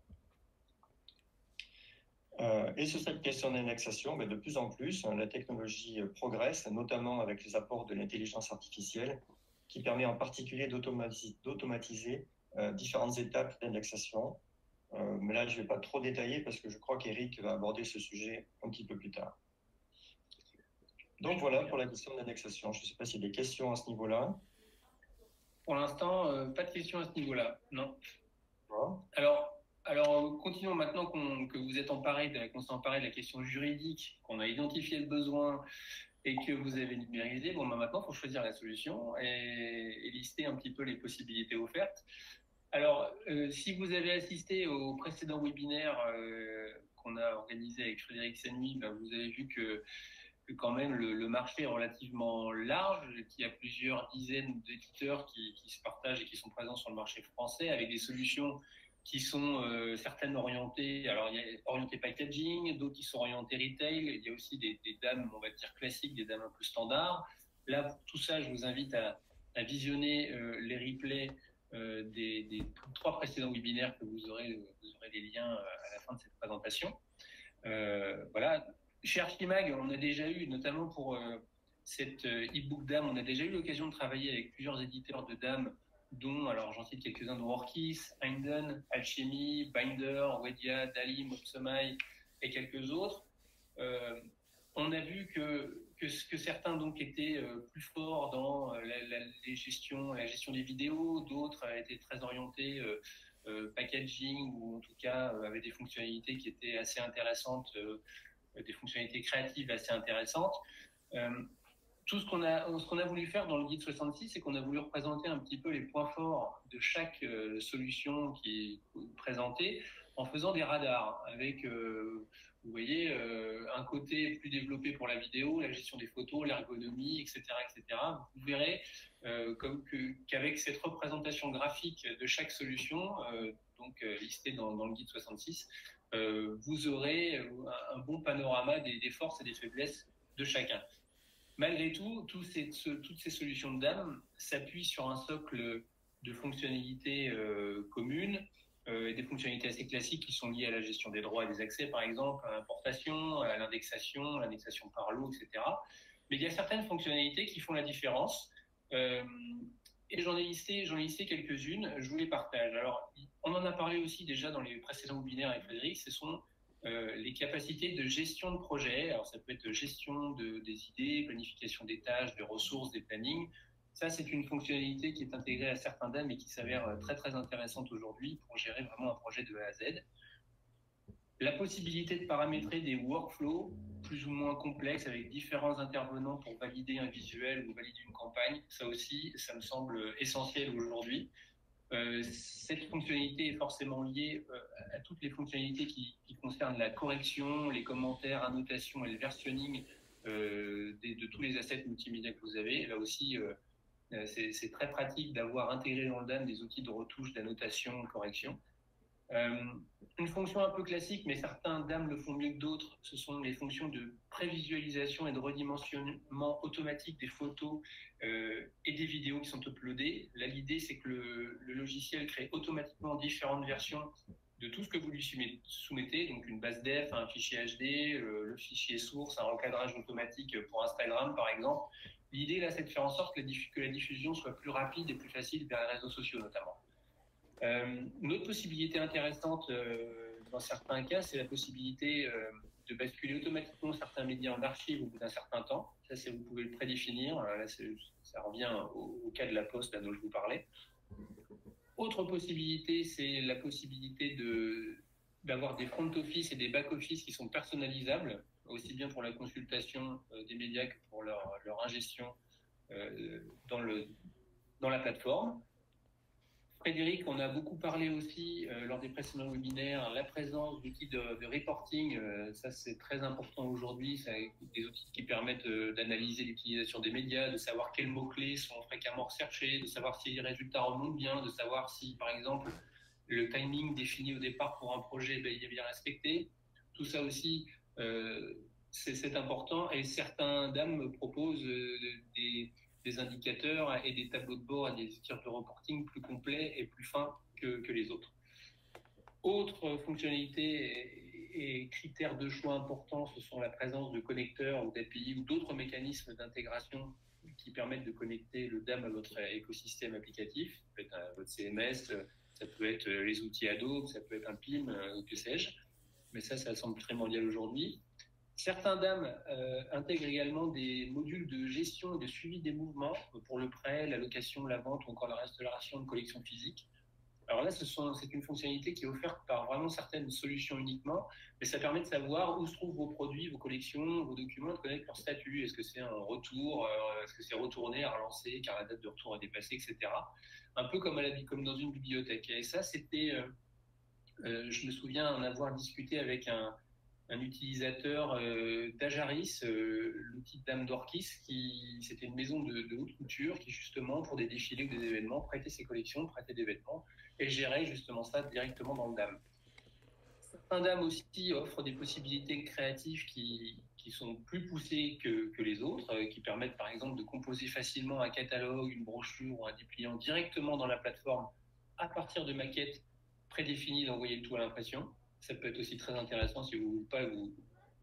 Euh, et sur cette question d'indexation, ben, de plus en plus, hein, la technologie progresse, notamment avec les apports de l'intelligence artificielle, qui permet en particulier d'automatiser différentes étapes d'indexation. Mais là, je ne vais pas trop détailler parce que je crois qu'Eric va aborder ce sujet un petit peu plus tard. Donc voilà pour la question d'indexation. Je ne sais pas s'il y a des questions à ce niveau-là. Pour l'instant, euh, pas de questions à ce niveau-là, non. Alors, alors, continuons maintenant qu que vous êtes emparé de, qu'on s'est emparé de la question juridique, qu'on a identifié le besoin et que vous avez numérisé. Bon, ben maintenant, il faut choisir la solution et, et, lister un petit peu les possibilités offertes. Alors, euh, si vous avez assisté au précédent webinaire euh, qu'on a organisé avec Frédéric Senui, ben vous avez vu que quand même le, marché est relativement large, qu'il y a plusieurs dizaines d'éditeurs qui, se partagent et qui sont présents sur le marché français avec des solutions qui sont euh, certaines orientées, alors il y a orientées packaging, d'autres qui sont orientées retail, il y a aussi des, dames, on va dire classiques, des dames un peu standards. Là, pour tout ça, je vous invite à, visionner euh, les replays euh, des, trois précédents webinaires que vous aurez, vous aurez des liens à la fin de cette présentation. Voilà, chez Archimag, on a déjà eu, notamment pour euh, cette euh, e-book dame, on a déjà eu l'occasion de travailler avec plusieurs éditeurs de dames, dont, alors j'en cite quelques-uns, de Workis, Heinden, Alchemy, Binder, Wedia, Dali, Mopsomai et quelques autres. Euh, on a vu que, que, que, certains donc étaient euh, plus forts dans la, les la gestion des vidéos, d'autres étaient très orientés packaging ou en tout cas avaient des fonctionnalités qui étaient assez intéressantes des fonctionnalités créatives assez intéressantes. tout ce qu'on a, ce a voulu faire dans le guide 66, c'est qu'on a voulu représenter un petit peu les points forts de chaque solution qui est présentée en faisant des radars avec vous voyez, euh, un côté plus développé pour la vidéo, la gestion des photos, l'ergonomie, etc., etc. Vous verrez euh, comme qu'avec cette représentation graphique de chaque solution, euh, donc listée dans, le guide 66, vous aurez un, bon panorama des, forces et des faiblesses de chacun. Malgré tout, toutes ces solutions de DAM s'appuient sur un socle de fonctionnalités communes euh, et des fonctionnalités assez classiques qui sont liées à la gestion des droits et des accès, par exemple, à l'importation, à l'indexation, l'indexation par lot, etc. Mais il y a certaines fonctionnalités qui font la différence. Euh, et j'en ai listé, j'en ai listé quelques-unes. Je vous les partage. Alors, on en a parlé aussi déjà dans les précédents webinaires avec Frédéric. Ce sont euh, les capacités de gestion de projet. Alors, ça peut être gestion de, des idées, planification des tâches, des ressources, des plannings. Ça, c'est une fonctionnalité qui est intégrée à certains DAM et qui s'avère euh, très très intéressante aujourd'hui pour gérer vraiment un projet de A à Z. La possibilité de paramétrer des workflows plus ou moins complexes avec différents intervenants pour valider un visuel ou valider une campagne, ça aussi, ça me semble essentiel aujourd'hui. Euh, cette fonctionnalité est forcément liée euh, à toutes les fonctionnalités qui, concernent la correction, les commentaires, annotations et le versionning de tous les assets multimédia que vous avez. Là aussi, euh, c'est très pratique d'avoir intégré dans le DAM des outils de retouche, d'annotation, de correction. Euh, une fonction un peu classique, mais certains DAM le font mieux que d'autres, ce sont les fonctions de prévisualisation et de redimensionnement automatique des photos euh, et des vidéos qui sont uploadées. Là, l'idée, c'est que le, logiciel crée automatiquement différentes versions de tout ce que vous lui soumettez, donc une base def, un fichier HD, le fichier source, un recadrage automatique pour Instagram, par exemple, L'idée, là, c'est de faire en sorte que la, diffusion soit plus rapide et plus facile vers les réseaux sociaux, notamment. Euh, une autre possibilité intéressante euh, dans certains cas, c'est la possibilité euh, de basculer automatiquement certains médias en archive au bout d'un certain temps. Ça, vous pouvez le prédéfinir. Là, ça revient au, cas de la poste dont je vous parlais. Autre possibilité, c'est la possibilité d'avoir des front office et des back office qui sont personnalisables aussi bien pour la consultation euh, des médias que pour leur, ingestion euh, dans la plateforme. Frédéric, on a beaucoup parlé aussi euh, lors des précédents webinaires, la présence d'outils de, reporting, ça c'est très important aujourd'hui, des outils qui permettent d'analyser l'utilisation des médias, de savoir quels mots-clés sont fréquemment recherchés, de savoir si les résultats remontent bien, de savoir si par exemple le timing défini au départ pour un projet ben, est bien respecté. Tout ça aussi, euh, c'est important et certains dames proposent euh, des, indicateurs et des tableaux de bord et des tirs de reporting plus complets et plus fins que, les autres. Autre fonctionnalité et critères de choix importants, ce sont la présence de connecteurs ou d'API ou d'autres mécanismes d'intégration qui permettent de connecter le DAM à votre écosystème applicatif. Ça peut être à votre CMS, ça peut être les outils Adobe, ça peut être un PIM, euh, que sais-je mais ça, ça semble très mondial aujourd'hui. Certains dames euh, intègrent également des modules de gestion et de suivi des mouvements pour le prêt, la location, la vente ou encore la restauration de collections physiques. Alors là, c'est une fonctionnalité qui est offerte par vraiment certaines solutions uniquement, mais ça permet de savoir où se trouvent vos produits, vos collections, vos documents, de connaître leur statut. Est-ce que c'est un retour, euh, est-ce que c'est retourné, à relancer, car la date de retour est dépassée, etc. Un peu comme, à la, comme dans une bibliothèque. Et ça, c'était euh, euh, je me souviens en avoir discuté avec un, utilisateur euh, d'Ajaris, euh, l'outil Dame d'Orkis, qui c'était une maison de, haute couture qui justement pour des défilés ou des événements prêtait ses collections, prêtait des vêtements et gérait justement ça directement dans le Dame. Certains Dame aussi offrent des possibilités créatives qui, sont plus poussées que, que les autres, qui permettent par exemple de composer facilement un catalogue, une brochure ou un dépliant directement dans la plateforme à partir de maquettes prédéfini d'envoyer le tout à l'impression. Ça peut être aussi très intéressant si vous ne voulez pas vous,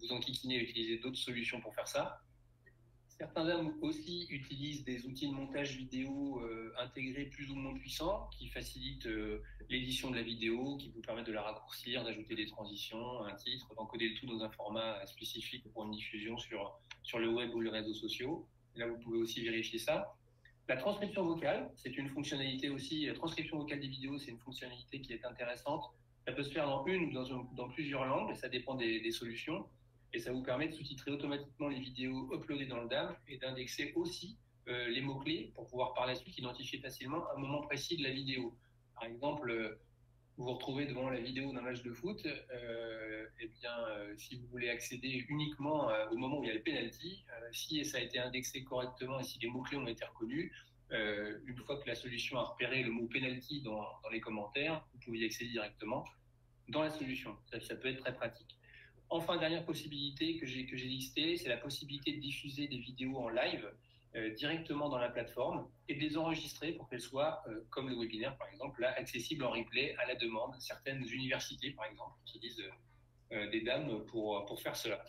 vous enquiquiner et utiliser d'autres solutions pour faire ça. Certains dames aussi utilisent des outils de montage vidéo euh, intégrés plus ou moins puissants qui facilitent euh, l'édition de la vidéo, qui vous permettent de la raccourcir, d'ajouter des transitions, un titre, d'encoder le tout dans un format spécifique pour une diffusion sur, sur le web ou les réseaux sociaux. là, vous pouvez aussi vérifier ça. La transcription vocale, c'est une fonctionnalité aussi. La transcription vocale des vidéos, c'est une fonctionnalité qui est intéressante. Ça peut se faire dans une ou dans, plusieurs langues, et ça dépend des, solutions. et ça vous permet de sous-titrer automatiquement les vidéos uploadées dans le DAM et d'indexer aussi les mots-clés pour pouvoir par la suite identifier facilement un moment précis de la vidéo. Par exemple, vous vous retrouvez devant la vidéo d'un match de foot, euh, eh bien, euh, si vous voulez accéder uniquement euh, au moment où il y a le penalty, euh, si ça a été indexé correctement et si les mots-clés ont été reconnus, une fois que la solution a repéré le mot penalty dans, les commentaires, vous pouvez y accéder directement dans la solution. Ça, peut être très pratique. Enfin, dernière possibilité que j'ai listée, c'est la possibilité de diffuser des vidéos en live euh, directement dans la plateforme et de les enregistrer pour qu'elles soient, euh, comme le webinaire par exemple, là, accessibles en replay à la demande. Certaines universités, par exemple, utilisent euh, des dames pour, faire cela.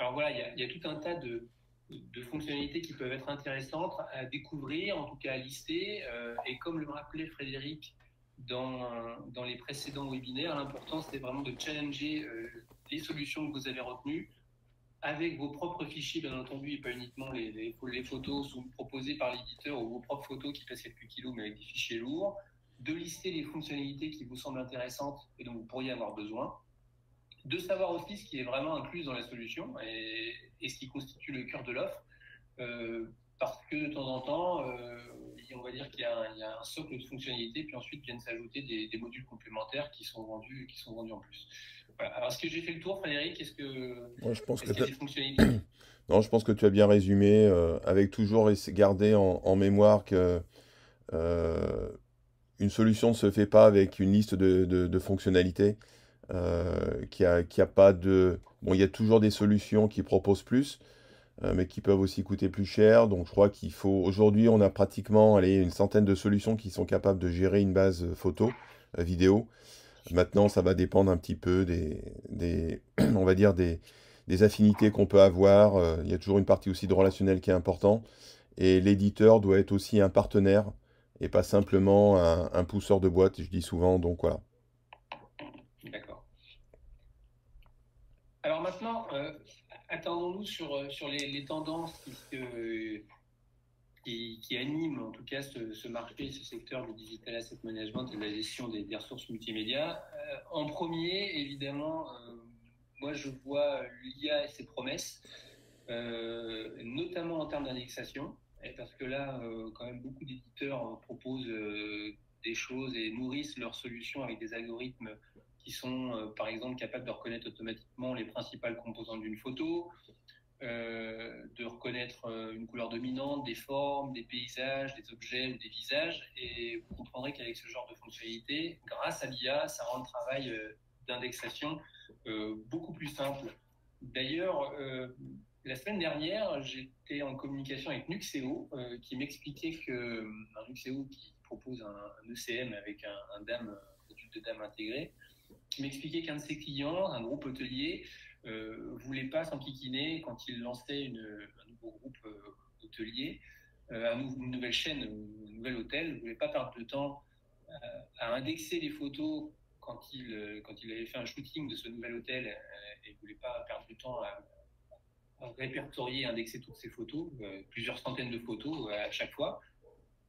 Alors voilà, il y a tout un tas de, de fonctionnalités qui peuvent être intéressantes à découvrir, en tout cas à lister. et comme le rappelait Frédéric dans, dans les précédents webinaires, l'important c'est vraiment de challenger les solutions que vous avez retenues avec vos propres fichiers, bien entendu, et pas uniquement les, les, photos proposées par l'éditeur ou vos propres photos qui pèsent quelques kilos, mais avec des fichiers lourds, de lister les fonctionnalités qui vous semblent intéressantes et dont vous pourriez avoir besoin, de savoir aussi ce qui est vraiment inclus dans la solution et, ce qui constitue le cœur de l'offre, euh, parce que de temps en temps, euh, on va dire qu'il y, a un socle de fonctionnalités, puis ensuite viennent s'ajouter des, des, modules complémentaires qui sont vendus, qui sont vendus en plus. Alors, est-ce que j'ai fait le tour, Frédéric? Est-ce que, je pense que, non, je pense que tu as bien résumé, euh, avec toujours garder en, mémoire que euh, une solution ne se fait pas avec une liste de, fonctionnalités, euh, qui a, a pas de... Bon, il y a toujours des solutions qui proposent plus, mais qui peuvent aussi coûter plus cher. Donc, je crois qu'il faut... Aujourd'hui, on a pratiquement allez, une centaine de solutions qui sont capables de gérer une base photo, vidéo. Maintenant, ça va dépendre un petit peu des, on va dire des, affinités qu'on peut avoir. Euh, il y a toujours une partie aussi de relationnel qui est important. Et l'éditeur doit être aussi un partenaire et pas simplement un, un pousseur de boîte, je dis souvent. Donc voilà. D'accord. Alors maintenant, euh, attendons-nous sur, euh, sur les, tendances qui, qui, anime en tout cas ce, marché, ce secteur du digital asset management et de la gestion des, ressources multimédia. Euh, en premier, évidemment, euh, moi je vois l'IA et ses promesses, euh, notamment en termes d'indexation, parce que là, quand même, beaucoup d'éditeurs proposent des choses et nourrissent leurs solutions avec des algorithmes sont, par exemple, capables de reconnaître automatiquement les principales composantes d'une photo, euh, de reconnaître euh, une couleur dominante, des formes, des paysages, des objets des visages. Et vous comprendrez qu'avec ce genre de fonctionnalité, grâce à l'IA, ça rend le travail euh, d'indexation beaucoup plus simple. D'ailleurs, la semaine dernière, j'étais en communication avec Nuxeo, qui m'expliquait que Nuxeo qui propose un, ECM avec un, un DAM, étude de DAM intégré, qui m'expliquait qu'un de ses clients, un groupe hôtelier, euh, voulait pas s'enquiquiner quand il lançait un nouveau groupe euh, hôtelier, euh, une nouvelle chaîne, un nouvel hôtel, ne voulait pas perdre de temps à indexer les photos quand il, quand il avait fait un shooting de ce nouvel hôtel et ne voulait pas perdre du temps à, à répertorier, indexer toutes ces photos, plusieurs centaines de photos à chaque fois.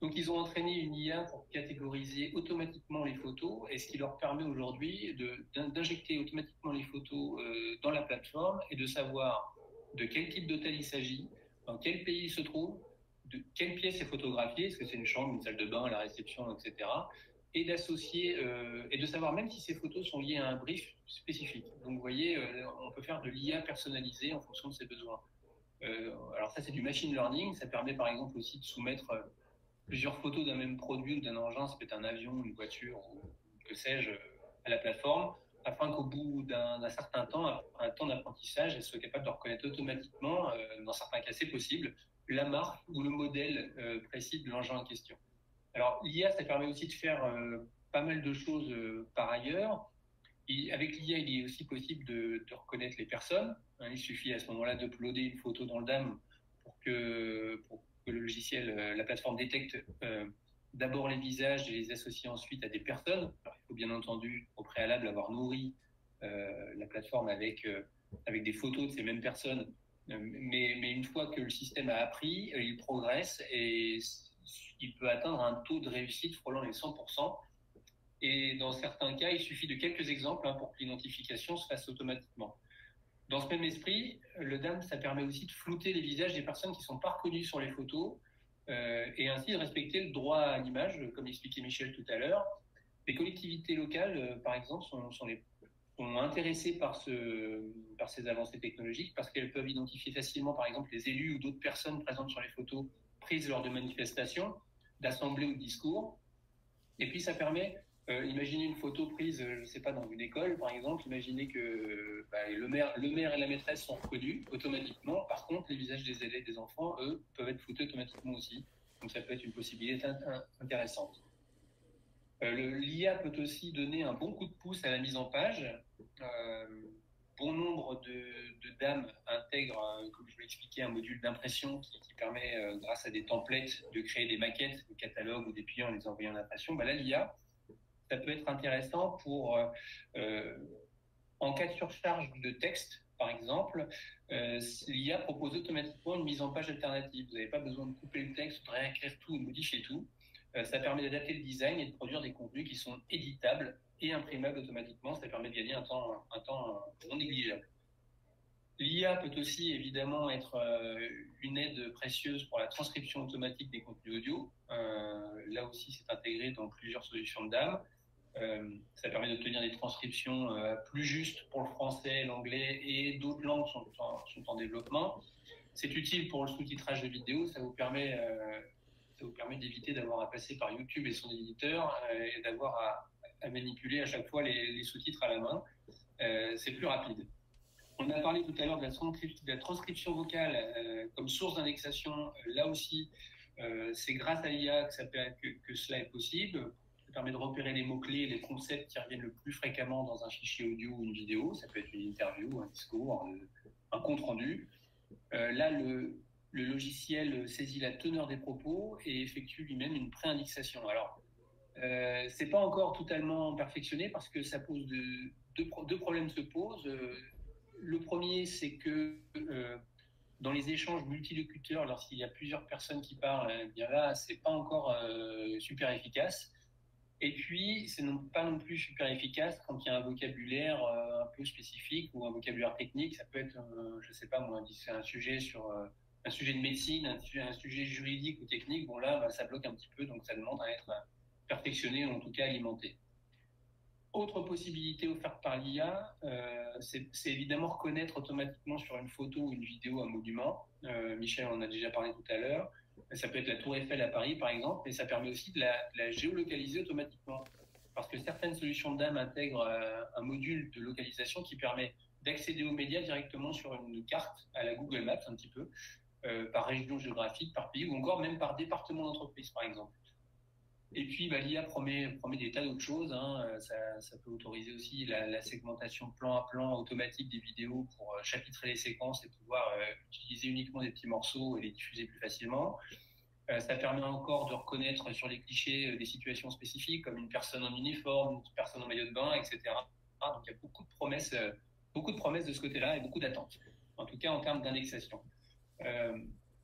Donc, ils ont entraîné une IA pour catégoriser automatiquement les photos, et ce qui leur permet aujourd'hui d'injecter automatiquement les photos euh, dans la plateforme et de savoir de quel type d'hôtel il s'agit, dans quel pays il se trouve, de quelle pièce est photographiée, est-ce que c'est une chambre, une salle de bain, la réception, etc. Et d'associer euh, et de savoir même si ces photos sont liées à un brief spécifique. Donc, vous voyez, euh, on peut faire de l'IA personnalisée en fonction de ses besoins. alors ça, c'est du machine learning. Ça permet par exemple aussi de soumettre plusieurs photos d'un même produit ou d'un engin, ça peut être un avion, une voiture ou que sais-je, à la plateforme, afin qu'au bout d'un certain temps, un temps d'apprentissage, elle soit capable de reconnaître automatiquement, euh, dans certains cas c'est possible, la marque ou le modèle euh, précis de l'engin en question. Alors l'IA, ça permet aussi de faire euh, pas mal de choses par ailleurs. Avec l'IA, il est aussi possible de, reconnaître les personnes. Hein, il suffit à ce moment-là d'uploader une photo dans le DAM pour que, le logiciel, euh, la plateforme détecte euh, d'abord les visages et les associe ensuite à des personnes. il faut bien entendu au préalable avoir nourri euh, la plateforme avec, avec des photos de ces mêmes personnes. Mais, une fois que le système a appris, il progresse et il peut atteindre un taux de réussite frôlant les 100%. Et dans certains cas, il suffit de quelques exemples hein, pour que l'identification se fasse automatiquement. Dans ce même esprit, le DAM, ça permet aussi de flouter les visages des personnes qui ne sont pas reconnues sur les photos et ainsi de respecter le droit à l'image, comme l'expliquait Michel tout à l'heure. Les collectivités locales, par exemple, sont, intéressées par, par ces avancées technologiques parce qu'elles peuvent identifier facilement, par exemple, les élus ou d'autres personnes présentes sur les photos prises lors de manifestations, d'assemblées ou de discours. Et puis, ça permet, euh, imaginez une photo prise, je ne sais pas, dans une école, par exemple, imaginez que bah, le, maire, et la maîtresse sont reconnus automatiquement. Par contre, les visages des élèves, des enfants, eux, peuvent être floutés automatiquement aussi. Donc, ça peut être une possibilité intéressante. Euh, L'IA peut aussi donner un bon coup de pouce à la mise en page. Euh, bon nombre de, dames intègrent, euh, comme je vous l'expliquais, un module d'impression qui, permet, grâce à des templates, de créer des maquettes, des catalogues ou des pliants en les envoyant en impression. Bah, là, l'IA, ça peut être intéressant pour, en cas de surcharge de texte, par exemple, l'IA propose automatiquement une mise en page alternative. Vous n'avez pas besoin de couper le texte, de réécrire tout, de modifier tout. Euh, ça permet d'adapter le design et de produire des contenus qui sont éditables et imprimables automatiquement. Ça permet de gagner un temps, non négligeable. L'IA peut aussi évidemment être euh, une aide précieuse pour la transcription automatique des contenus audio. Euh, là aussi, c'est intégré dans plusieurs solutions de DAM. Ça permet d'obtenir des transcriptions plus justes pour le français, l'anglais et d'autres langues sont sont en développement. C'est utile pour le sous-titrage de vidéos. Ça vous permet ça vous permet d'éviter d'avoir à passer par YouTube et son éditeur euh, et d'avoir à, manipuler à chaque fois les, sous-titres à la main. Euh, c'est plus rapide. On a parlé tout à l'heure de, la transcription vocale euh, comme source d'indexation. Là aussi, c'est grâce à l'IA que, cela est possible. Permet de repérer les mots-clés, les concepts qui reviennent le plus fréquemment dans un fichier audio ou une vidéo. Ça peut être une interview, un discours, un, compte-rendu. là, le, logiciel saisit la teneur des propos et effectue lui-même une préindexation. Alors, euh, c'est pas encore totalement perfectionné parce que ça pose deux, problèmes se posent. Euh, le premier, c'est que euh, dans les échanges multilocuteurs, lorsqu'il y a plusieurs personnes qui parlent, eh bien là, c'est pas encore euh, super efficace. Et puis, c'est non, pas non plus super efficace quand il y a un vocabulaire un peu spécifique ou un vocabulaire technique. Ça peut être, je sais pas moi, c'est un sujet sur un sujet de médecine, un sujet, juridique ou technique, bon là, bah, ça bloque un petit peu, donc ça demande à être perfectionné, ou en tout cas alimenté. Autre possibilité offerte par l'IA, euh, c'est évidemment reconnaître automatiquement sur une photo ou une vidéo un monument. Euh, Michel en a déjà parlé tout à l'heure. Ça peut être la Tour Eiffel à Paris, par exemple, mais ça permet aussi de la, géolocaliser automatiquement. Parce que certaines solutions d'âme intègrent euh, un module de localisation qui permet d'accéder aux médias directement sur une carte à la Google Maps un petit peu. Euh, par région géographique, par pays, ou encore même par département d'entreprise, par exemple. Et puis, bah, l'IA promet, promet des tas d'autres choses. Hein. Euh, ça, peut autoriser aussi la, segmentation plan à plan automatique des vidéos pour euh, chapitrer les séquences et pouvoir utiliser uniquement des petits morceaux et les diffuser plus facilement. ça permet encore de reconnaître sur les clichés des situations spécifiques, comme une personne en uniforme, une personne en maillot de bain, etc. donc, il y a beaucoup de promesses, beaucoup de promesses de ce côté-là et beaucoup d'attentes, en tout cas en termes d'indexation.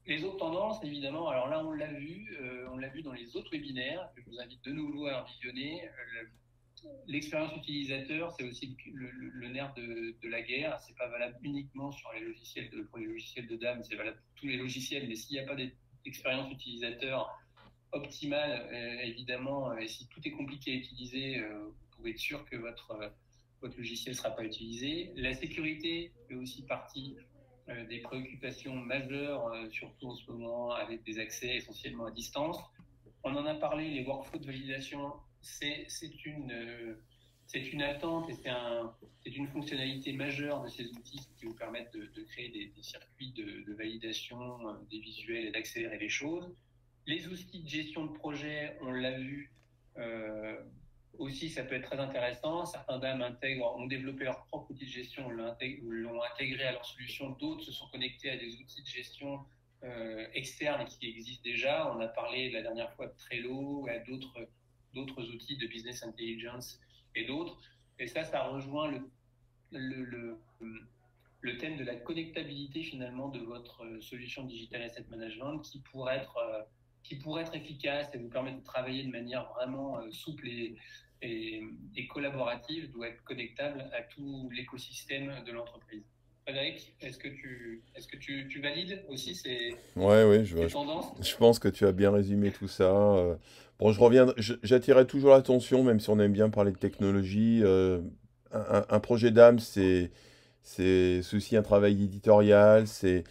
Euh, les autres tendances, évidemment, alors là, on l'a vu, euh, on l'a vu dans les autres webinaires, je vous invite de nouveau à visionner. Euh, l'expérience utilisateur, c'est aussi le, nerf de, la guerre. C'est pas valable uniquement sur les logiciels de, pour les logiciels de DAM, c'est valable pour tous les logiciels. Mais s'il n'y a pas d'expérience utilisateur optimale, évidemment, et si tout est compliqué à utiliser, vous pouvez être sûr que votre, votre logiciel ne sera pas utilisé. La sécurité fait aussi partie euh, des préoccupations majeures, euh, surtout en ce moment, avec des accès essentiellement à distance. On en a parlé, les workflows de validation, c'est une, euh, une attente et c'est un, une fonctionnalité majeure de ces outils qui vous permettent de, créer des, circuits de, validation, des visuels et d'accélérer les choses. Les outils de gestion de projet, on l'a vu, aussi, ça peut être très intéressant. Certains dames intègrent, ont développé leur propre outil de gestion, l'ont intégré, à leur solution. D'autres se sont connectés à des outils de gestion euh, externes qui existent déjà. On a parlé la dernière fois de Trello, à d'autres, outils de business intelligence et d'autres. Et ça, ça rejoint le, le, le, thème de la connectabilité finalement de votre solution digital asset management qui pourrait être euh, qui pourrait être efficace et vous permettre de travailler de manière vraiment euh, souple et, et, collaborative doit être connectable à tout l'écosystème de l'entreprise. Frédéric, est-ce que tu, est-ce que tu, tu valides aussi ces, Ouais, ouais, je, ces je, tendances? je pense que tu as bien résumé tout ça. euh. Bon, je reviens, j'attirais toujours l'attention, même si on aime bien parler de technologie. euh, un, projet d'âme, c'est, c'est c'est aussi un travail éditorial, c'est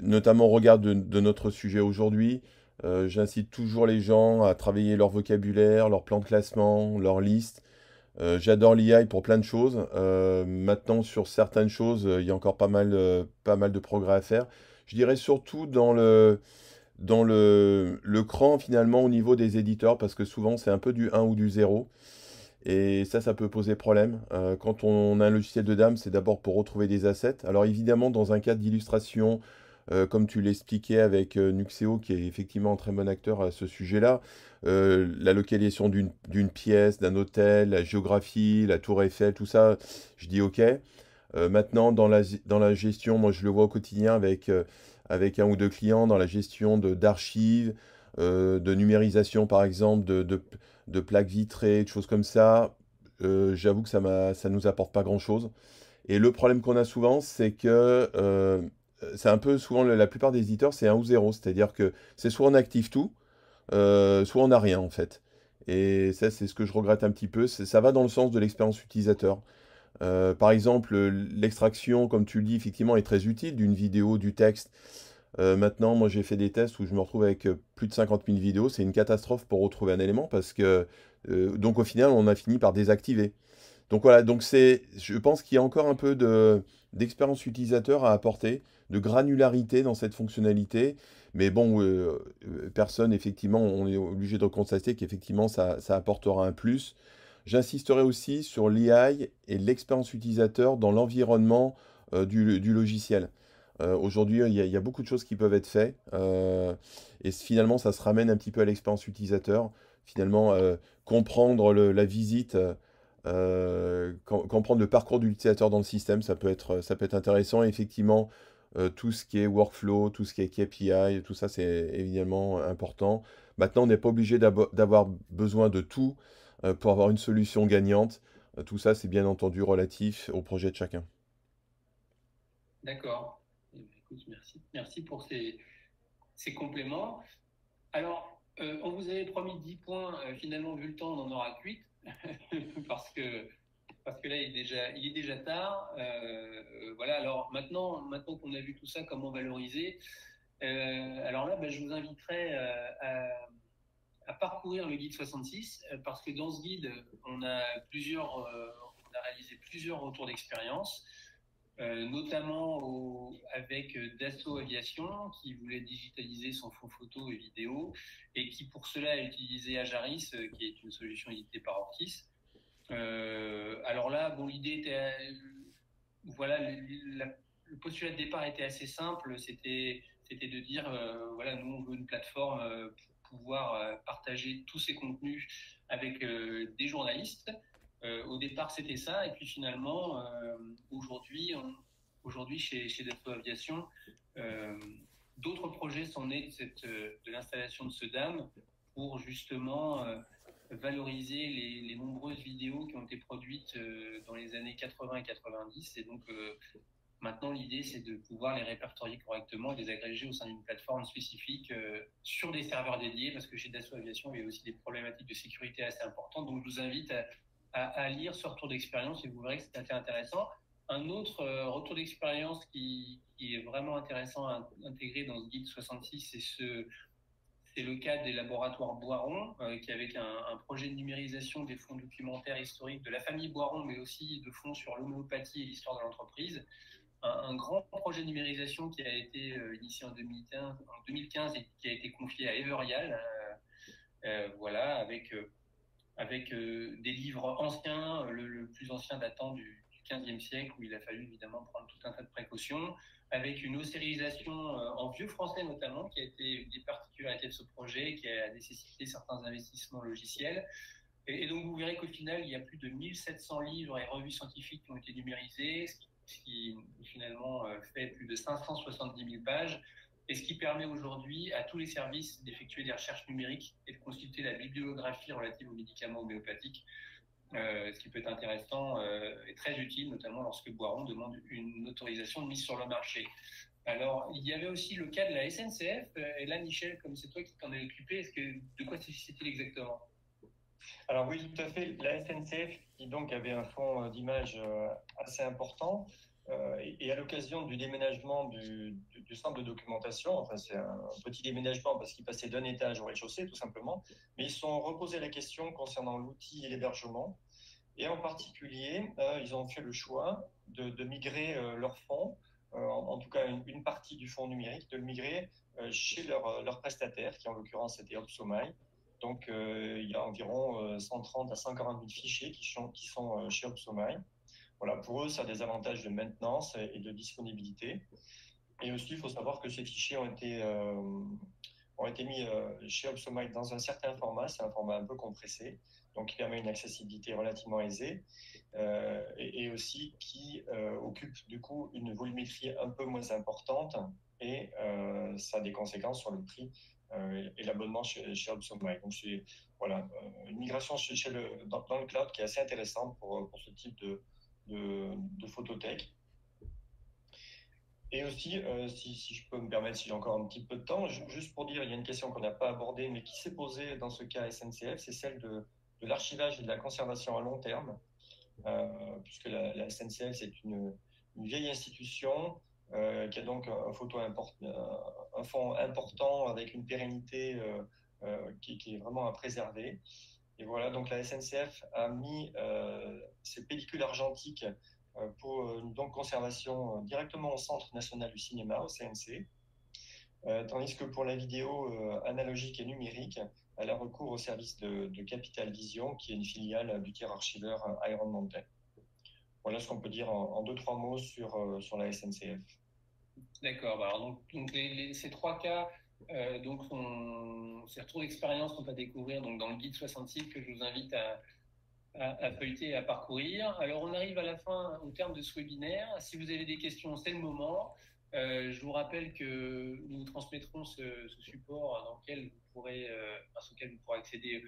notamment au regard de, de notre sujet aujourd'hui. Euh, j'incite toujours les gens à travailler leur vocabulaire, leur plan de classement, leur liste. Euh, j'adore l'IA pour plein de choses. Euh, maintenant, sur certaines choses, il y a encore pas mal, pas mal de progrès à faire. Je dirais surtout dans le, dans le, le cran finalement au niveau des éditeurs, parce que souvent c'est un peu du un ou du zéro. Et ça, ça peut poser problème. Quand on a un logiciel de dame, c'est d'abord pour retrouver des assets. Alors évidemment, dans un cadre d'illustration, euh, comme tu l'expliquais avec euh, Nuxeo, qui est effectivement un très bon acteur à ce sujet-là, euh, la localisation d'une pièce, d'un hôtel, la géographie, la tour Eiffel, tout ça, je dis OK. Maintenant, dans la, gestion, moi je le vois au quotidien avec, avec un ou deux clients, dans la gestion d'archives, de numérisation par exemple, de, de, de plaques vitrées, de choses comme ça, j'avoue que ça ça nous apporte pas grand-chose. Et le problème qu'on a souvent, c'est que c'est un peu souvent la plupart des éditeurs, c'est un ou zéro, c'est-à-dire que c'est soit on active tout, euh, soit on n'a rien en fait. Et ça, c'est ce que je regrette un petit peu. Ça va dans le sens de l'expérience utilisateur. Euh, par exemple, l'extraction, comme tu le dis, effectivement, est très utile d'une vidéo, du texte. Euh, maintenant, moi, j'ai fait des tests où je me retrouve avec euh, plus de 50 000 vidéos. C'est une catastrophe pour retrouver un élément parce que, euh, donc, au final, on a fini par désactiver. Donc voilà, donc c'est, je pense qu'il y a encore un peu de, d'expérience utilisateur à apporter, de granularité dans cette fonctionnalité. Mais bon, euh, euh, personne, effectivement, on est obligé de constater qu'effectivement, ça, ça apportera un plus. J'insisterai aussi sur l'AI et l'expérience utilisateur dans l'environnement euh, du, du logiciel. Aujourd'hui, il y a, beaucoup de choses qui peuvent être faites. et finalement, ça se ramène un petit peu à l'expérience utilisateur. Finalement, comprendre la visite, comprendre le parcours de l'utilisateur dans le système, ça peut être, ça peut être intéressant. Effectivement, euh, tout ce qui est workflow, tout ce qui est KPI, tout ça, c'est évidemment important. Maintenant, on n'est pas obligé d'avoir besoin de tout euh, pour avoir une solution gagnante. Euh, tout ça, c'est bien entendu relatif au projet de chacun. D'accord. Eh Écoute, merci. Merci pour ces, compléments. Alors, euh, on vous avait promis 10 points. euh, finalement, vu le temps, on en aura que 8. parce que parce que là, il est déjà, il est déjà tard. Euh, voilà. Alors maintenant, maintenant qu'on a vu tout ça, comment valoriser euh, Alors là, ben, je vous inviterai euh, à, à parcourir le guide 66 euh, parce que dans ce guide, on a plusieurs, on a réalisé plusieurs retours d'expérience. Euh, notamment avec euh, Dassault Aviation qui voulait digitaliser son fonds photo et vidéo et qui pour cela a utilisé Ajaris euh, qui est une solution éditée par Ortis. Alors là, bon, l'idée était, voilà, le, la- le postulat de départ était assez simple, c'était c'était de dire, voilà, nous on veut une plateforme pour pouvoir partager tous ces contenus avec des journalistes. Euh, au départ, c'était ça, et puis finalement, euh, aujourd'hui, aujourd'hui chez, Dassault Aviation, euh, d'autres projets sont nés de, l'installation de ce DAM pour justement valoriser les, nombreuses vidéos qui ont été produites dans les années 80 et 90. Et donc, maintenant, l'idée, c'est de pouvoir les répertorier correctement et les agréger au sein d'une plateforme spécifique sur des serveurs dédiés, parce que chez Dassault Aviation, il y a aussi des problématiques de sécurité assez importantes. Donc, je vous invite à, à, lire ce retour d'expérience et vous verrez que c'est intéressant. Un autre euh, retour d'expérience qui, est vraiment intéressant à intégrer dans ce guide 66, c'est ce, c'est le cas des laboratoires Boiron, euh, qui avec un, projet de numérisation des fonds documentaires historiques de la famille Boiron, mais aussi de fonds sur l'homéopathie et l'histoire de l'entreprise. Un, grand projet de numérisation qui a été euh, initié en 2015, en 2015, et qui a été confié à Everial, voilà, avec avec euh, des livres anciens, le, le, plus ancien datant du, du 15e siècle, où il a fallu évidemment prendre tout un tas de précautions, avec une ossérisation euh, en vieux français notamment, qui a été une des particularités de ce projet, qui a nécessité certains investissements logiciels. Et, donc vous verrez qu'au final, il y a plus de 1700 livres et revues scientifiques qui ont été numérisés, ce qui, finalement euh, fait plus de 570 000 pages et ce qui permet aujourd'hui à tous les services d'effectuer des recherches numériques et de consulter la bibliographie relative aux médicaments homéopathiques. ce qui peut être intéressant et très utile, notamment lorsque Boiron demande une autorisation de mise sur le marché. Alors, il y avait aussi le cas de la SNCF. Et là, Michel, comme c'est toi qui t'en es occupé, est-ce que, de quoi s'agissait-il exactement? Alors oui, tout à fait. La SNCF, qui donc avait un fonds d'image assez important, euh, et, à l'occasion du déménagement du, centre de documentation, enfin c'est un petit déménagement parce qu'il passait d'un étage au rez-de-chaussée tout simplement, mais ils sont reposé la question concernant l'outil et l'hébergement. Et en particulier, euh, ils ont fait le choix de, migrer euh, leur fonds, en, tout cas une, partie du fonds numérique, de le migrer chez leur, prestataire, qui en l'occurrence était Opsomai. Donc il y a environ 130 à 140 000 fichiers qui sont, qui sont chez Opsomai. Voilà, pour eux, ça a des avantages de maintenance et de disponibilité. Et aussi, il faut savoir que ces fichiers ont été, euh, ont été mis euh, chez Opsomite dans un certain format, c'est un format un peu compressé, donc qui permet une accessibilité relativement aisée, euh, et, aussi qui occupe du coup une volumétrie un peu moins importante, et ça a des conséquences sur le prix et l'abonnement chez, chez. Donc c'est voilà, une migration chez, le, dans, le cloud qui est assez intéressante pour, pour ce type de, de, photothèque. Et aussi, euh, si, je peux me permettre, si j'ai encore un petit peu de temps, juste pour dire, il y a une question qu'on n'a pas abordée, mais qui s'est posée dans ce cas SNCF, c'est celle de, l'archivage et de la conservation à long terme, euh, puisque la, SNCF, c'est une, vieille institution euh, qui a donc un, photo un fonds important avec une pérennité qui, est vraiment à préserver. Et voilà, donc la SNCF a mis euh, ces pellicules argentiques euh, pour une donc conservation euh, directement au Centre national du cinéma, au CNC. tandis que pour la vidéo analogique et numérique, elle a recours au service de, Capital Vision, qui est une filiale du tiers archiveur Iron Mountain. Voilà ce qu'on peut dire en, deux, trois mots sur, sur la SNCF. D'accord. Bah donc, donc ces trois cas euh, donc, ces retours d'expérience qu'on va découvrir donc, dans le guide 66 que je vous invite à, feuilleter et à parcourir. Alors, on arrive à la fin, au terme de ce webinaire. Si vous avez des questions, c'est le moment. Euh, je vous rappelle que nous transmettrons ce, support dans lequel vous pourrez, euh, grâce auquel vous pourrez accéder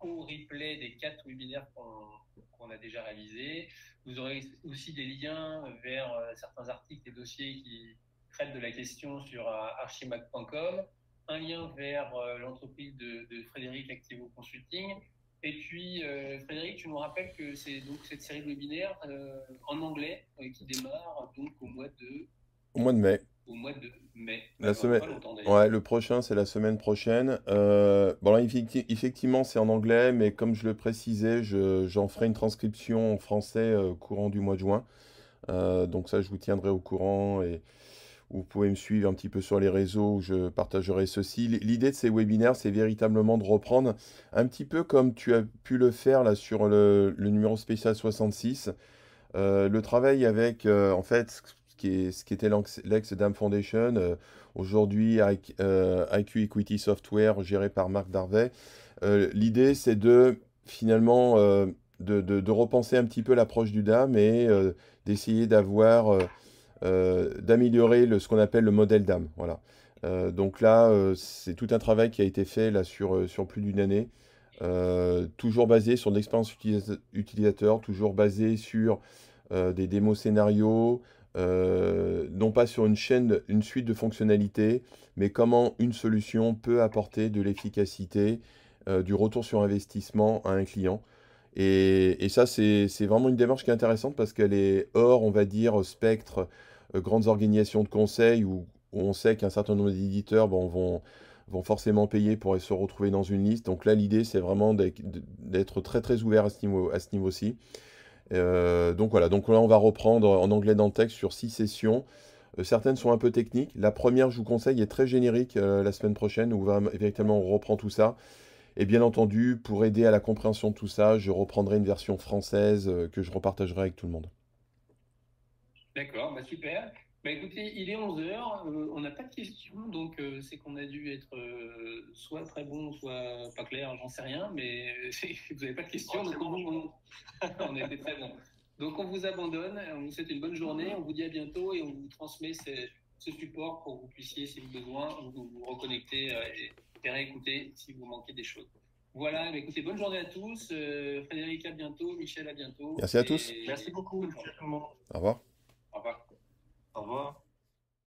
au replay des quatre webinaires qu'on a déjà réalisés. Vous aurez aussi des liens vers certains articles et dossiers qui, traite de la question sur euh, archimac.com, un lien vers euh, l'entreprise de, Frédéric Activo Consulting. Et puis, euh, Frédéric, tu nous rappelles que c'est donc cette série de webinaires en anglais qui démarre donc au mois de... Au mois de mai. Au mois de mai. La semaine... Ouais, le prochain, c'est la semaine prochaine. bon, là, effectivement, c'est en anglais, mais comme je le précisais, j'en ferai une transcription en français courant du mois de juin. donc ça, je vous tiendrai au courant et, vous pouvez me suivre un petit peu sur les réseaux où je partagerai ceci. L'idée de ces webinaires, c'est véritablement de reprendre un petit peu comme tu as pu le faire là sur le, numéro spécial 66, euh, le travail avec euh, en fait ce qui, était l'ex-DAM Foundation, euh, aujourd'hui IQ Equity Software géré par Marc Darvey. L'idée, c'est de finalement de, de, repenser un petit peu l'approche du DAM et d'essayer d'avoir d'améliorer ce qu'on appelle le modèle d'âme. Voilà. Euh, donc là, euh, c'est tout un travail qui a été fait là, sur, sur plus d'une année. toujours basé sur l'expérience utilisateur, toujours basé sur des démos scénarios, non pas sur une chaîne, une suite de fonctionnalités, mais comment une solution peut apporter de l'efficacité, du retour sur investissement à un client. Et, ça, c'est vraiment une démarche qui est intéressante parce qu'elle est hors, on va dire, spectre euh, grandes organisations de conseil où, on sait qu'un certain nombre d'éditeurs vont, forcément payer pour se retrouver dans une liste. Donc là, l'idée, c'est vraiment d'être très très ouvert à ce niveau, à ce niveau-ci. Euh, donc voilà, donc là, on va reprendre en anglais dans le texte sur six sessions. Euh, certaines sont un peu techniques. La première, je vous conseille, est très générique la semaine prochaine, où va, véritablement on reprend tout ça. Et bien entendu, pour aider à la compréhension de tout ça, je reprendrai une version française que je repartagerai avec tout le monde. D'accord, bah super. Bah écoutez, il est 11h, euh, on n'a pas de questions, donc euh, c'est qu'on a dû être euh, soit très bon, soit pas clair, j'en sais rien, mais vous n'avez pas de questions, oh, donc on, on, a été très bon. Donc on vous abandonne, on vous souhaite une bonne journée, on vous dit à bientôt et on vous transmet ce support pour que vous puissiez, si vous besoin, vous, vous reconnecter et réécouter si vous manquez des choses. Voilà, écoutez, bonne journée à tous. Euh, Frédéric, à bientôt. Michel, à bientôt. Merci à tous. Merci beaucoup. Au revoir. Au revoir. Au revoir.